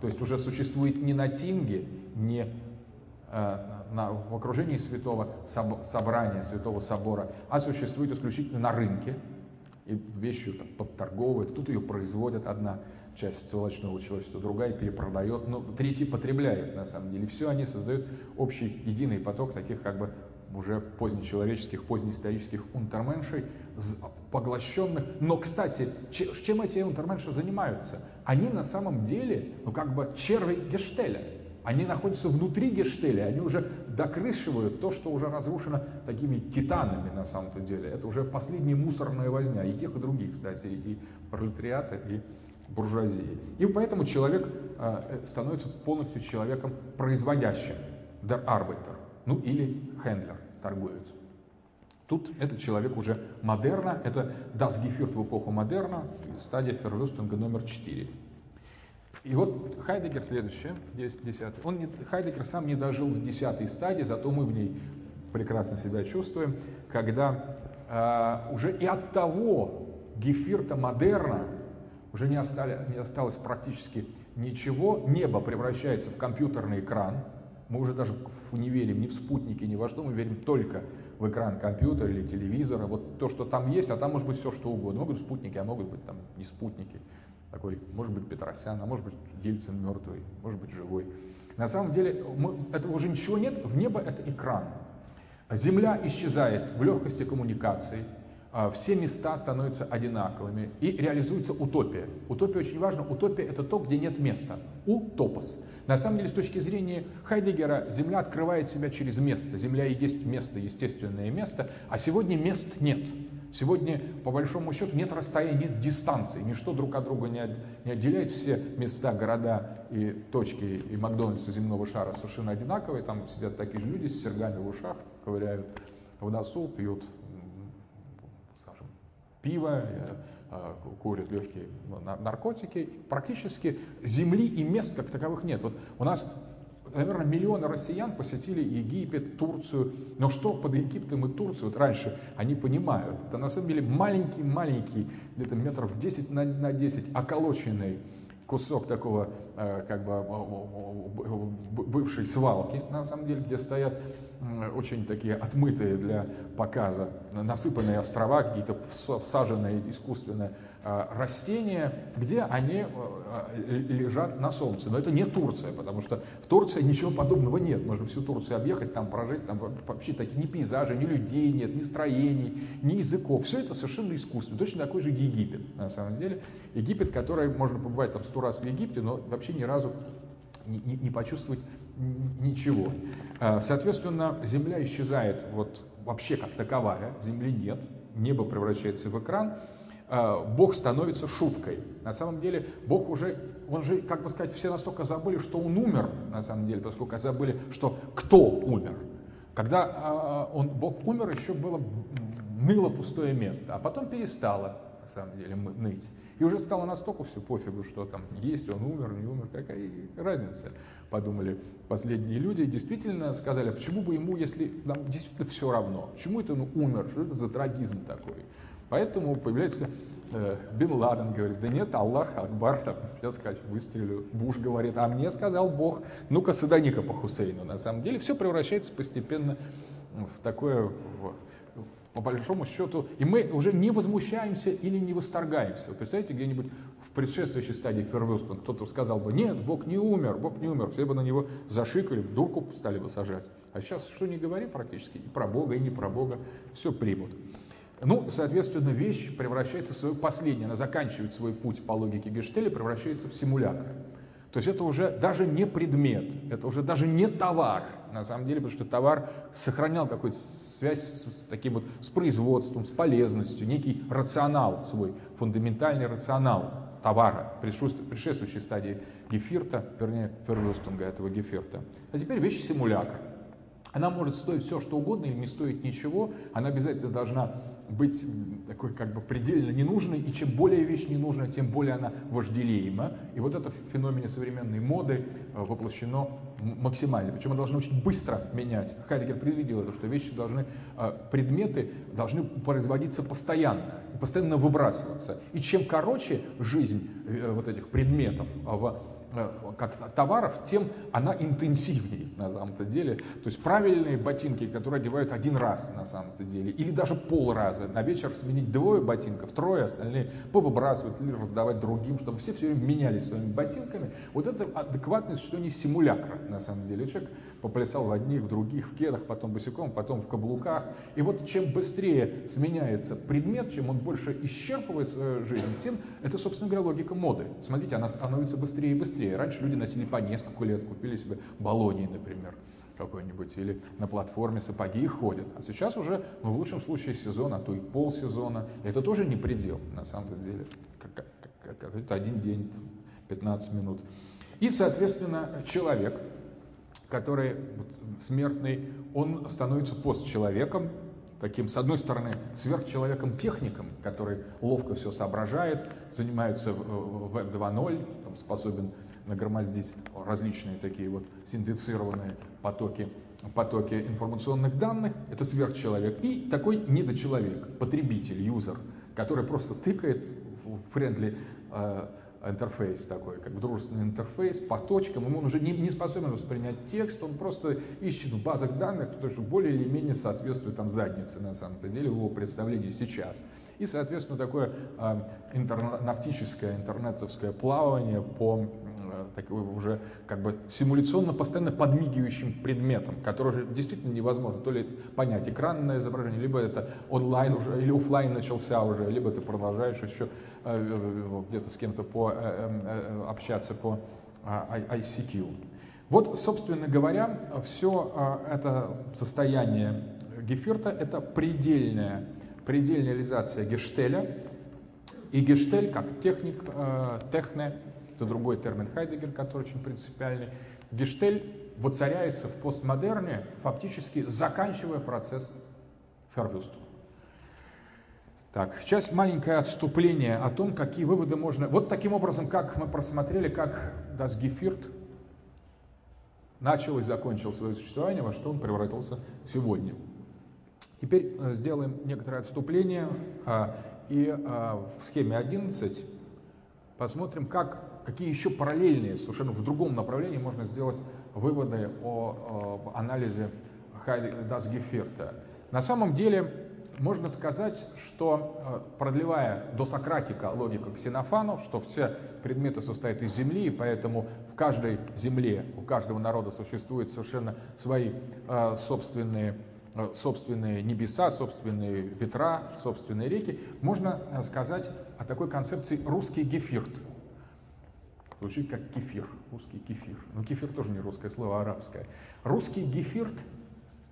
то есть уже существует не на тинге, не а, на, в окружении святого собрания, святого собора, а существует исключительно на рынке, и вещью там, подторговывают, тут ее производят одна часть сволочного человечества, другая перепродает, но третий потребляет на самом деле. Все они создают общий единый поток таких как бы уже позднечеловеческих, позднеисторических унтерменшей, поглощенных. Но, кстати, чем эти унтерменши занимаются? Они на самом деле, ну как бы черви Гештеля. Они находятся внутри Гештеля, они уже докрышивают то, что уже разрушено такими титанами на самом-то деле. Это уже последняя мусорная возня, и тех, и других, кстати, и пролетариата, и буржуазии. И поэтому человек э, становится полностью человеком производящим, der Arbeiter, ну или хендлер, торговец. Тут этот человек уже модерна, это Das Geführt в эпоху модерна, стадия Фервюстинга номер 4. И вот Хайдегер следующее, 10, Он не, Хайдегер сам не дожил до десятой стадии, зато мы в ней прекрасно себя чувствуем, когда э, уже и от того гефирта модерна уже не, остали, не осталось практически ничего, небо превращается в компьютерный экран, мы уже даже не верим ни в спутники, ни во что, мы верим только в экран компьютера или телевизора, вот то, что там есть, а там может быть все, что угодно. Могут быть спутники, а могут быть там не спутники такой, может быть, Петросян, а может быть, Ельцин мертвый, может быть, живой. На самом деле, мы, этого уже ничего нет, в небо это экран. Земля исчезает в легкости коммуникации, а, все места становятся одинаковыми и реализуется утопия. Утопия очень важна. Утопия это то, где нет места. Утопос. На самом деле, с точки зрения Хайдегера, Земля открывает себя через место. Земля и есть место, естественное место, а сегодня мест нет. Сегодня, по большому счету, нет расстояния, нет дистанции, ничто друг от друга не, отделяет. Все места, города и точки и Макдональдса земного шара совершенно одинаковые. Там сидят такие же люди с сергами в ушах, ковыряют в носу, пьют, скажем, пиво, э, э, курят легкие ну, наркотики. Практически земли и мест как таковых нет. Вот у нас наверное, миллионы россиян посетили Египет, Турцию. Но что под Египтом и Турцией, вот раньше они понимают, это на самом деле маленький-маленький, где-то метров 10 на, на 10, околоченный кусок такого, э, как бы, бывшей свалки, на самом деле, где стоят очень такие отмытые для показа, насыпанные острова, какие-то всаженные искусственно а, растения, где они а, лежат на солнце. Но это не Турция, потому что в Турции ничего подобного нет. Можно всю Турцию объехать, там прожить, там вообще такие ни пейзажи, ни людей нет, ни строений, ни языков. Все это совершенно искусственно. Точно такой же Египет, на самом деле. Египет, который можно побывать там сто раз в Египте, но вообще ни разу не, не, не почувствовать ничего. Соответственно, Земля исчезает вот вообще как таковая, Земли нет, небо превращается в экран, Бог становится шуткой. На самом деле Бог уже, он же, как бы сказать, все настолько забыли, что он умер, на самом деле, поскольку забыли, что кто умер. Когда а, он, Бог умер, еще было ныло пустое место, а потом перестало, на самом деле, ныть. И уже стало настолько все пофигу, что там есть, он умер, не умер, какая разница, подумали последние люди. И действительно сказали, а почему бы ему, если нам действительно все равно, почему это он умер, что это за трагизм такой. Поэтому появляется э, Бен Ладен, говорит, да нет, Аллах Акбар, там, сейчас сказать, выстрелю. Буш говорит, а мне сказал Бог, ну-ка садани-ка по Хусейну. На самом деле все превращается постепенно в такое, в, по большому счету, и мы уже не возмущаемся или не восторгаемся. Вы представляете, где-нибудь в предшествующей стадии Фервюстон кто-то сказал бы, нет, Бог не умер, Бог не умер, все бы на него зашикали, в дурку стали бы сажать. А сейчас что не говори практически, и про Бога, и не про Бога, все примут. Ну, соответственно, вещь превращается в свое последнее, она заканчивает свой путь по логике Гештеля, превращается в симулятор. То есть это уже даже не предмет, это уже даже не товар, на самом деле, потому что товар сохранял какую-то связь с, с таким вот, с производством, с полезностью, некий рационал свой, фундаментальный рационал. товара, предшествующей стадии гефирта, вернее, фервюстунга этого гефирта. А теперь вещь симулятор. Она может стоить все, что угодно, или не стоить ничего. Она обязательно должна быть такой как бы предельно ненужной, и чем более вещь ненужная, тем более она вожделеема. И вот это в феномене современной моды э, воплощено максимально. Причем она должна очень быстро менять. Хайдегер предвидел это, что вещи должны, э, предметы должны производиться постоянно, постоянно выбрасываться. И чем короче жизнь э, вот этих предметов в Э, как товаров, тем она интенсивнее на самом-то деле. То есть правильные ботинки, которые одевают один раз на самом-то деле, или даже полраза, на вечер сменить двое ботинков, трое, остальные повыбрасывать или раздавать другим, чтобы все все время менялись своими ботинками. Вот это адекватное существование симулякра на самом деле. Человек поплясал в одних, в других, в кедах, потом босиком, потом в каблуках. И вот чем быстрее сменяется предмет, чем он больше исчерпывает свою жизнь, тем это, собственно говоря, логика моды. Смотрите, она становится быстрее и быстрее. Раньше люди носили по несколько лет, купили себе баллонии, например, какой-нибудь, или на платформе сапоги ходят. А сейчас уже, ну, в лучшем случае, сезон, а то и полсезона. Это тоже не предел, на самом деле. Как-то один день, 15 минут. И, соответственно, человек, который смертный, он становится постчеловеком, таким, с одной стороны, сверхчеловеком-техником, который ловко все соображает, занимается Web 2.0, способен нагромоздить различные такие вот синтезированные потоки, потоки информационных данных, это сверхчеловек. И такой недочеловек, потребитель, юзер, который просто тыкает в friendly э, интерфейс такой, как дружественный интерфейс по точкам, он уже не, не способен воспринять текст, он просто ищет в базах данных то, что более или менее соответствует там заднице на самом-то деле его представлении сейчас. И, соответственно, такое э, интернавтическое, интернетовское плавание по такой уже как бы симуляционно постоянно подмигивающим предметом, который уже действительно невозможно то ли понять экранное изображение, либо это онлайн уже или офлайн начался уже, либо ты продолжаешь еще Э, где-то с кем-то по, э, э, общаться по ICQ. Вот, собственно говоря, все это состояние Гефирта – это предельная, предельная реализация Гештеля. И Гештель, как техник, техне, это другой термин Хайдегер, который очень принципиальный, Гештель воцаряется в постмодерне, фактически заканчивая процесс Фервюсту. Так, сейчас маленькое отступление о том, какие выводы можно... Вот таким образом, как мы просмотрели, как Geführt начал и закончил свое существование, во что он превратился сегодня. Теперь э, сделаем некоторое отступление а, и а, в схеме 11 посмотрим, как, какие еще параллельные, совершенно в другом направлении можно сделать выводы о, о анализе Das Geführte. На самом деле можно сказать, что э, продлевая до Сократика логику Ксенофанов, что все предметы состоят из земли, и поэтому в каждой земле, у каждого народа существуют совершенно свои э, собственные, э, собственные небеса, собственные ветра, собственные реки, можно сказать о такой концепции русский гефирт. Звучит как кефир, русский кефир. Но кефир тоже не русское слово, а арабское. Русский гефирт,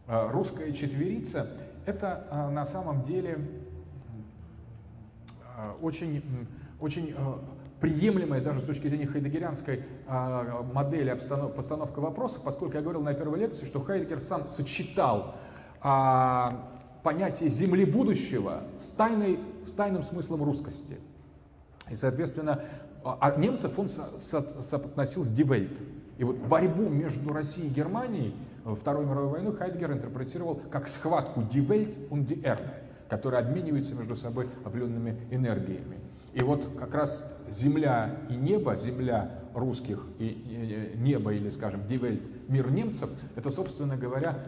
русская четверица это а, на самом деле а, очень, очень а, приемлемая даже с точки зрения хайдегерианской модели постановка вопроса, поскольку я говорил на первой лекции, что Хайдегер сам сочетал понятие земли будущего с, тайной, с тайным смыслом русскости. И, соответственно, а немцев он соотносил с Дивельт. И вот борьбу между Россией и Германией Вторую мировую войну Хайдгер интерпретировал как схватку Welt und die Erde, которые обмениваются между собой определенными энергиями. И вот как раз земля и небо, земля русских и небо, или, скажем, Welt, мир немцев, это, собственно говоря,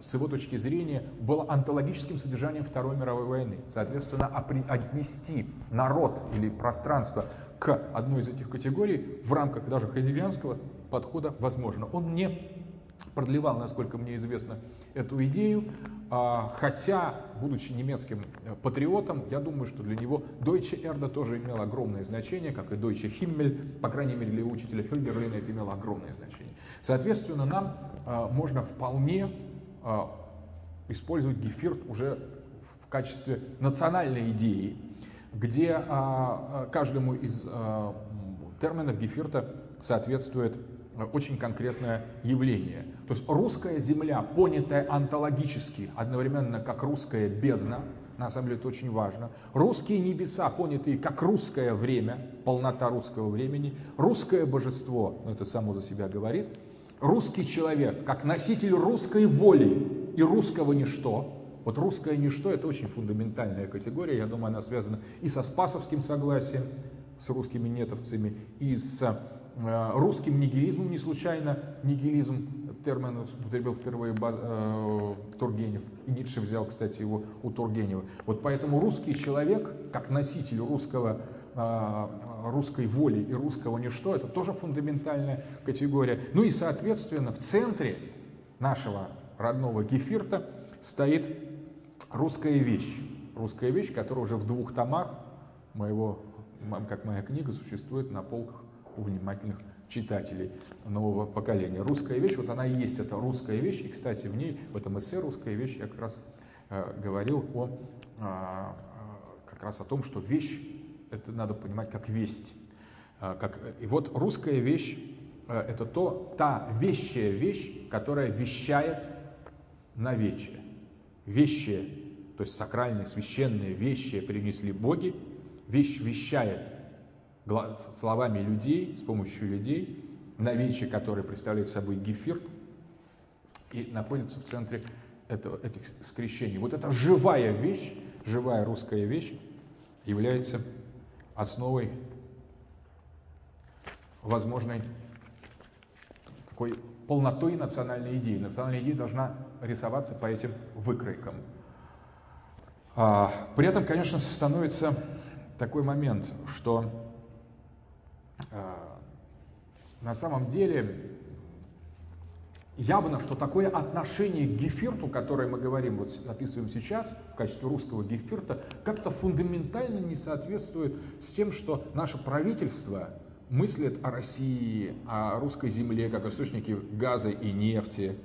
с его точки зрения, было антологическим содержанием Второй мировой войны. Соответственно, отнести народ или пространство к одной из этих категорий в рамках даже хайдегерианского подхода возможно. Он не продлевал, насколько мне известно, эту идею, а, хотя, будучи немецким э, патриотом, я думаю, что для него Deutsche Erde тоже имело огромное значение, как и Deutsche Himmel, по крайней мере для учителя Хюльгерлина это имело огромное значение. Соответственно, нам а, можно вполне а, использовать Гефирт уже в качестве национальной идеи. Где а, а, каждому из а, терминов Гефирта соответствует очень конкретное явление. То есть русская земля, понятая онтологически, одновременно как русская бездна, на самом деле это очень важно. Русские небеса, понятые как русское время, полнота русского времени, русское божество, ну это само за себя говорит, русский человек, как носитель русской воли и русского ничто, вот русское ничто это очень фундаментальная категория, я думаю, она связана и со спасовским согласием, с русскими нетовцами, и с э, русским нигилизмом, не случайно нигилизм термин употребил впервые э, Тургенев, и Ницше взял, кстати, его у Тургенева. Вот поэтому русский человек, как носитель русского, э, русской воли и русского ничто, это тоже фундаментальная категория. Ну и, соответственно, в центре нашего родного гефирта стоит русская вещь. Русская вещь, которая уже в двух томах моего, как моя книга, существует на полках у внимательных читателей нового поколения. Русская вещь, вот она и есть эта русская вещь, и, кстати, в ней, в этом эссе «Русская вещь» я как раз э, говорил о, э, как раз о том, что вещь, это надо понимать как весть. Э, как, и вот русская вещь э, – это то, та вещая вещь, которая вещает на вече. Вещие, то есть сакральные, священные вещи принесли боги, вещь вещает словами людей, с помощью людей, навечи, которые представляют собой гефирт, и находится в центре этого, этих скрещений. Вот эта живая вещь, живая русская вещь, является основой возможной такой полнотой национальной идеи. Национальная идея должна рисоваться по этим выкройкам. А, при этом, конечно, становится такой момент, что а, на самом деле явно, что такое отношение к гефирту, которое мы говорим, вот описываем сейчас в качестве русского гефирта, как-то фундаментально не соответствует с тем, что наше правительство мыслит о России, о русской земле как источнике газа и нефти,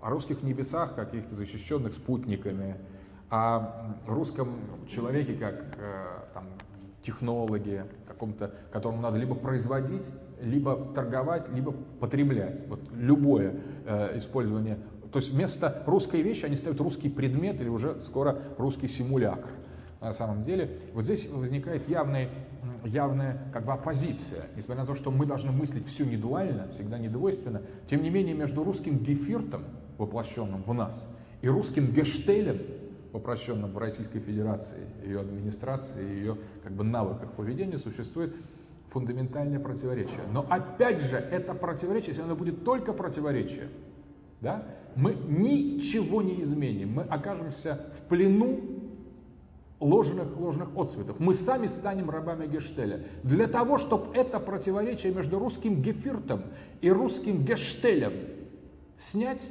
о русских небесах, каких-то защищенных спутниками, о русском человеке как э, там, технологии, каком-то, которому надо либо производить, либо торговать, либо потреблять. Вот любое э, использование. То есть вместо русской вещи они ставят русский предмет или уже скоро русский симулятор. На самом деле, вот здесь возникает явная, явная как бы оппозиция. Несмотря на то, что мы должны мыслить все не дуально, всегда недвойственно, тем не менее между русским гефиртом, воплощенным в нас, и русским гештелем, воплощенном в Российской Федерации, ее администрации, ее как бы навыках поведения существует фундаментальное противоречие. Но опять же, это противоречие, если оно будет только противоречие, да, мы ничего не изменим, мы окажемся в плену ложных, ложных отцветов. Мы сами станем рабами Гештеля. Для того, чтобы это противоречие между русским Гефиртом и русским Гештелем снять,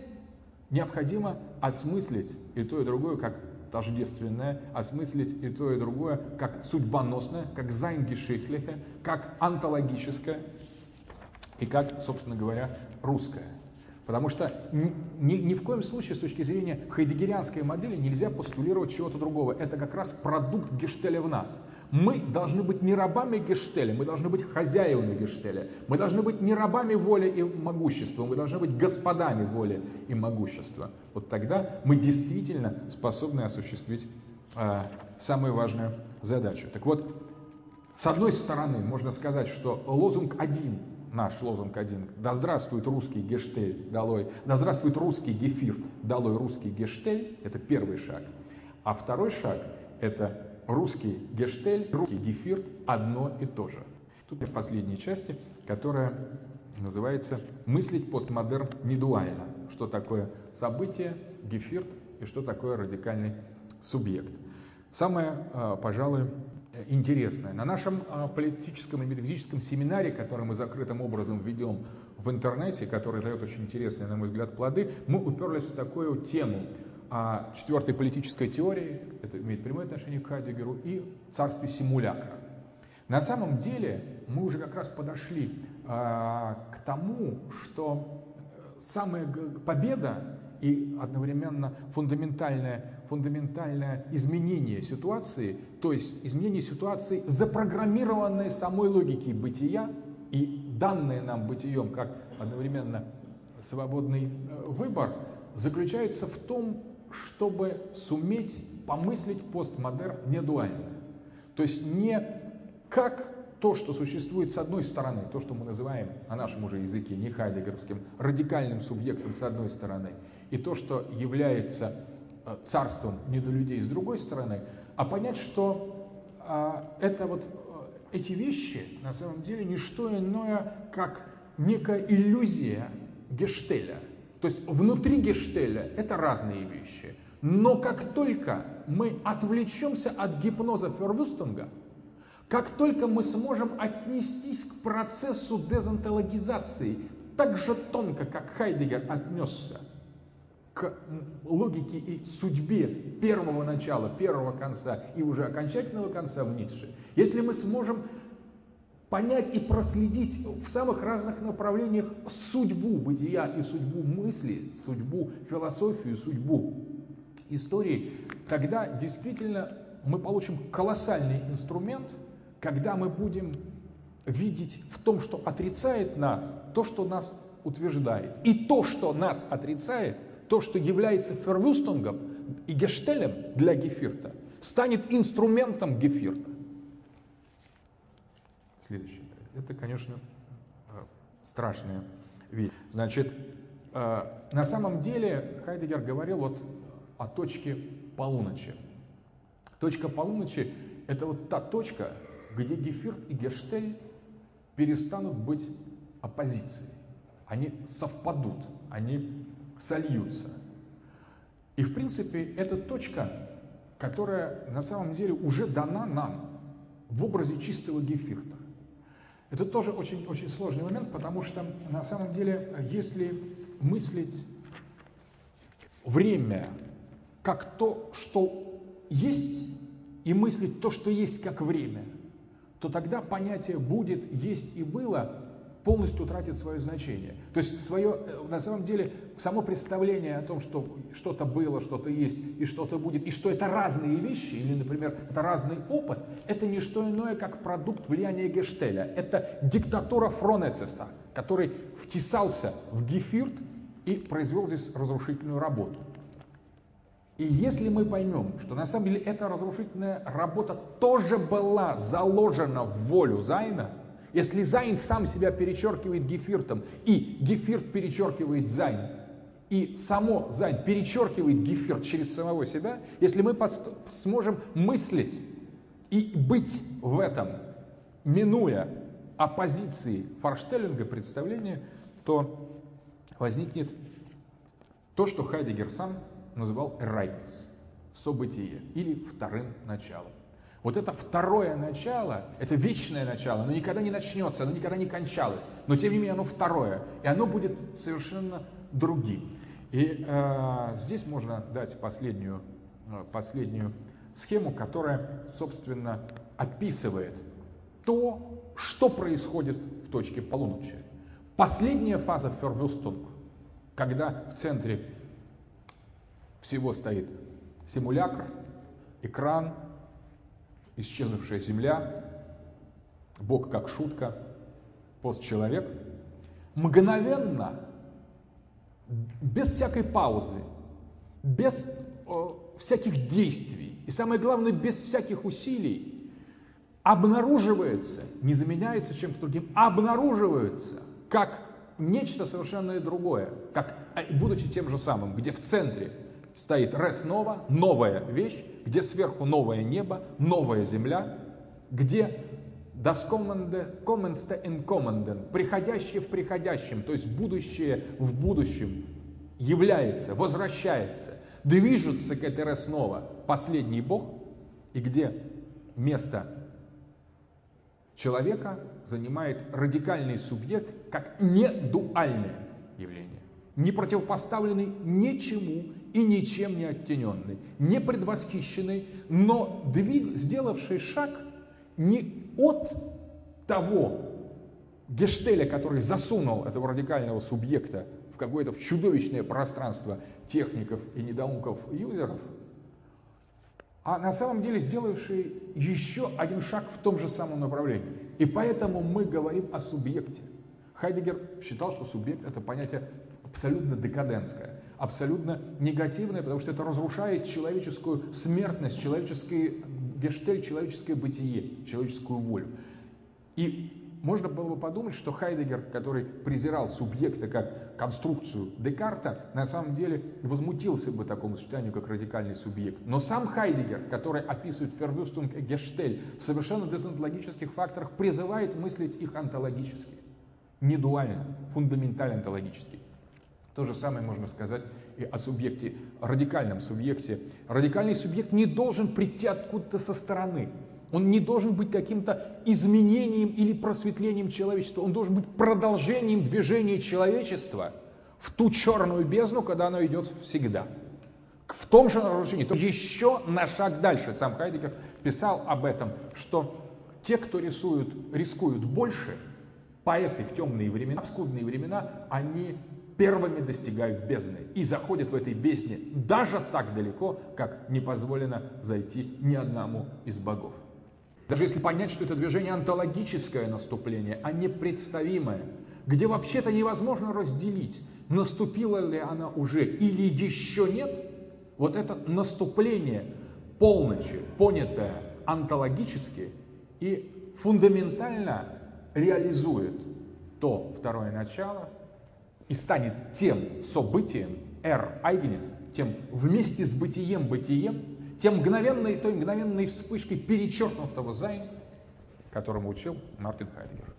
необходимо осмыслить и то, и другое как тождественное, осмыслить и то, и другое как судьбоносное, как зайнгешихлихе, как антологическое и как, собственно говоря, русское. Потому что ни, ни в коем случае с точки зрения хайдегерианской модели нельзя постулировать чего-то другого. Это как раз продукт Гештеля в нас. Мы должны быть не рабами Гештеля, мы должны быть хозяевами Гештеля. Мы должны быть не рабами воли и могущества, мы должны быть господами воли и могущества. Вот тогда мы действительно способны осуществить э, самую важную задачу. Так вот, с одной стороны, можно сказать, что лозунг один наш лозунг один. Да здравствует русский гештель, долой. Да здравствует русский гефирт, долой русский гештель. Это первый шаг. А второй шаг – это русский гештель, русский гефирт одно и то же. Тут в последней части, которая называется «Мыслить постмодерн недуально». Что такое событие, гефирт и что такое радикальный субъект. Самое, а, пожалуй, интересное. На нашем а, политическом и методическом семинаре, который мы закрытым образом ведем в интернете, который дает очень интересные, на мой взгляд, плоды, мы уперлись в такую тему о четвертой политической теории, это имеет прямое отношение к Хайдегеру, и царстве симулякра. На самом деле мы уже как раз подошли а, к тому, что самая победа и одновременно фундаментальная фундаментальное изменение ситуации, то есть изменение ситуации, запрограммированной самой логикой бытия и данное нам бытием как одновременно свободный э, выбор, заключается в том, чтобы суметь помыслить постмодерн не дуально. То есть не как то, что существует с одной стороны, то, что мы называем на нашем уже языке, не хайдегеровским, радикальным субъектом с одной стороны, и то, что является царством недолюдей с другой стороны, а понять, что а, это вот э, эти вещи на самом деле не что иное, как некая иллюзия Гештеля. То есть внутри Гештеля это разные вещи. Но как только мы отвлечемся от гипноза Фервюстунга, как только мы сможем отнестись к процессу дезонтологизации так же тонко, как Хайдегер отнесся к логике и судьбе первого начала, первого конца и уже окончательного конца в Ницше, если мы сможем понять и проследить в самых разных направлениях судьбу бытия и судьбу мысли, судьбу философию, судьбу истории, тогда действительно мы получим колоссальный инструмент – когда мы будем видеть в том, что отрицает нас, то, что нас утверждает. И то, что нас отрицает, то, что является фервюстунгом и гештелем для Гефирта, станет инструментом Гефирта. Следующее. Это, конечно, э, страшная вещь. Значит, э, на самом деле Хайдегер говорил вот о точке полуночи. Точка полуночи – это вот та точка, где Гефирт и Герштель перестанут быть оппозицией. Они совпадут, они сольются. И в принципе это точка, которая на самом деле уже дана нам в образе чистого Гефирта. Это тоже очень, очень сложный момент, потому что на самом деле, если мыслить время как то, что есть, и мыслить то, что есть как время – то тогда понятие «будет», «есть» и «было» полностью тратит свое значение. То есть свое, э, на самом деле само представление о том, что что-то было, что-то есть и что-то будет, и что это разные вещи, или, например, это разный опыт, это не что иное, как продукт влияния Гештеля. Это диктатура Фронесеса, который втесался в Гефирт и произвел здесь разрушительную работу. И если мы поймем, что на самом деле эта разрушительная работа тоже была заложена в волю Зайна, если Sein сам себя перечеркивает Geviert ом, и Geviert перечеркивает Sein, и само Sein перечеркивает Geviert через самого себя, если мы сможем мыслить и быть в этом, минуя оппозиции Vorstellung а представления, то возникнет то, что Хайдегер сам называл «Ereignis» — событие или вторым началом. Вот это второе начало, это вечное начало, оно никогда не начнется, оно никогда не кончалось, но тем не менее оно второе, и оно будет совершенно другим. И э, здесь можно дать последнюю, э, последнюю схему, которая, собственно, описывает то, что происходит в точке полуночи. Последняя фаза Фервюстунг, когда в центре всего стоит симулякр, экран, исчезнувшая земля, Бог как шутка, постчеловек. Мгновенно, без всякой паузы, без э, всяких действий и самое главное, без всяких усилий, обнаруживается, не заменяется чем-то другим, обнаруживается как нечто совершенно другое, как, э, будучи тем же самым, где в центре стоит рес нова, новая вещь, где сверху новое небо, новая земля, где das kommenste in kommenden, приходящее в приходящем, то есть будущее в будущем является, возвращается, движется к этой рес нова последний Бог, и где место человека занимает радикальный субъект как недуальное явление, не противопоставленный ничему и ничем не оттененный, не предвосхищенный, но двиг, сделавший шаг не от того гештеля, который засунул этого радикального субъекта в какое-то чудовищное пространство техников и недоумков юзеров, а на самом деле сделавшие еще один шаг в том же самом направлении. И поэтому мы говорим о субъекте. Хайдегер считал, что субъект это понятие абсолютно декадентское, абсолютно негативное, потому что это разрушает человеческую смертность, человеческий гештель, человеческое бытие, человеческую волю. И можно было бы подумать, что Хайдегер, который презирал субъекта как конструкцию Декарта, на самом деле возмутился бы такому сочетанию, как радикальный субъект. Но сам Хайдегер, который описывает Фердустунг и Гештель в совершенно дезонтологических факторах, призывает мыслить их онтологически, не дуально, фундаментально онтологически. То же самое можно сказать и о субъекте, радикальном субъекте. Радикальный субъект не должен прийти откуда-то со стороны. Он не должен быть каким-то изменением или просветлением человечества. Он должен быть продолжением движения человечества в ту черную бездну, когда оно идет всегда. В том же нарушении, то еще на шаг дальше. Сам Хайдегер писал об этом, что те, кто рисуют, рискуют больше, поэты в темные времена, в скудные времена, они первыми достигают бездны и заходят в этой бездне даже так далеко, как не позволено зайти ни одному из богов. Даже если понять, что это движение антологическое наступление, а не представимое, где вообще-то невозможно разделить, наступила ли она уже или еще нет, вот это наступление полночи, понятое онтологически и фундаментально реализует то второе начало и станет тем событием, Ereignis, тем вместе с бытием-бытием, тем мгновенной, той мгновенной вспышкой перечеркнутого Sein, которому учил Мартин Хайдгер.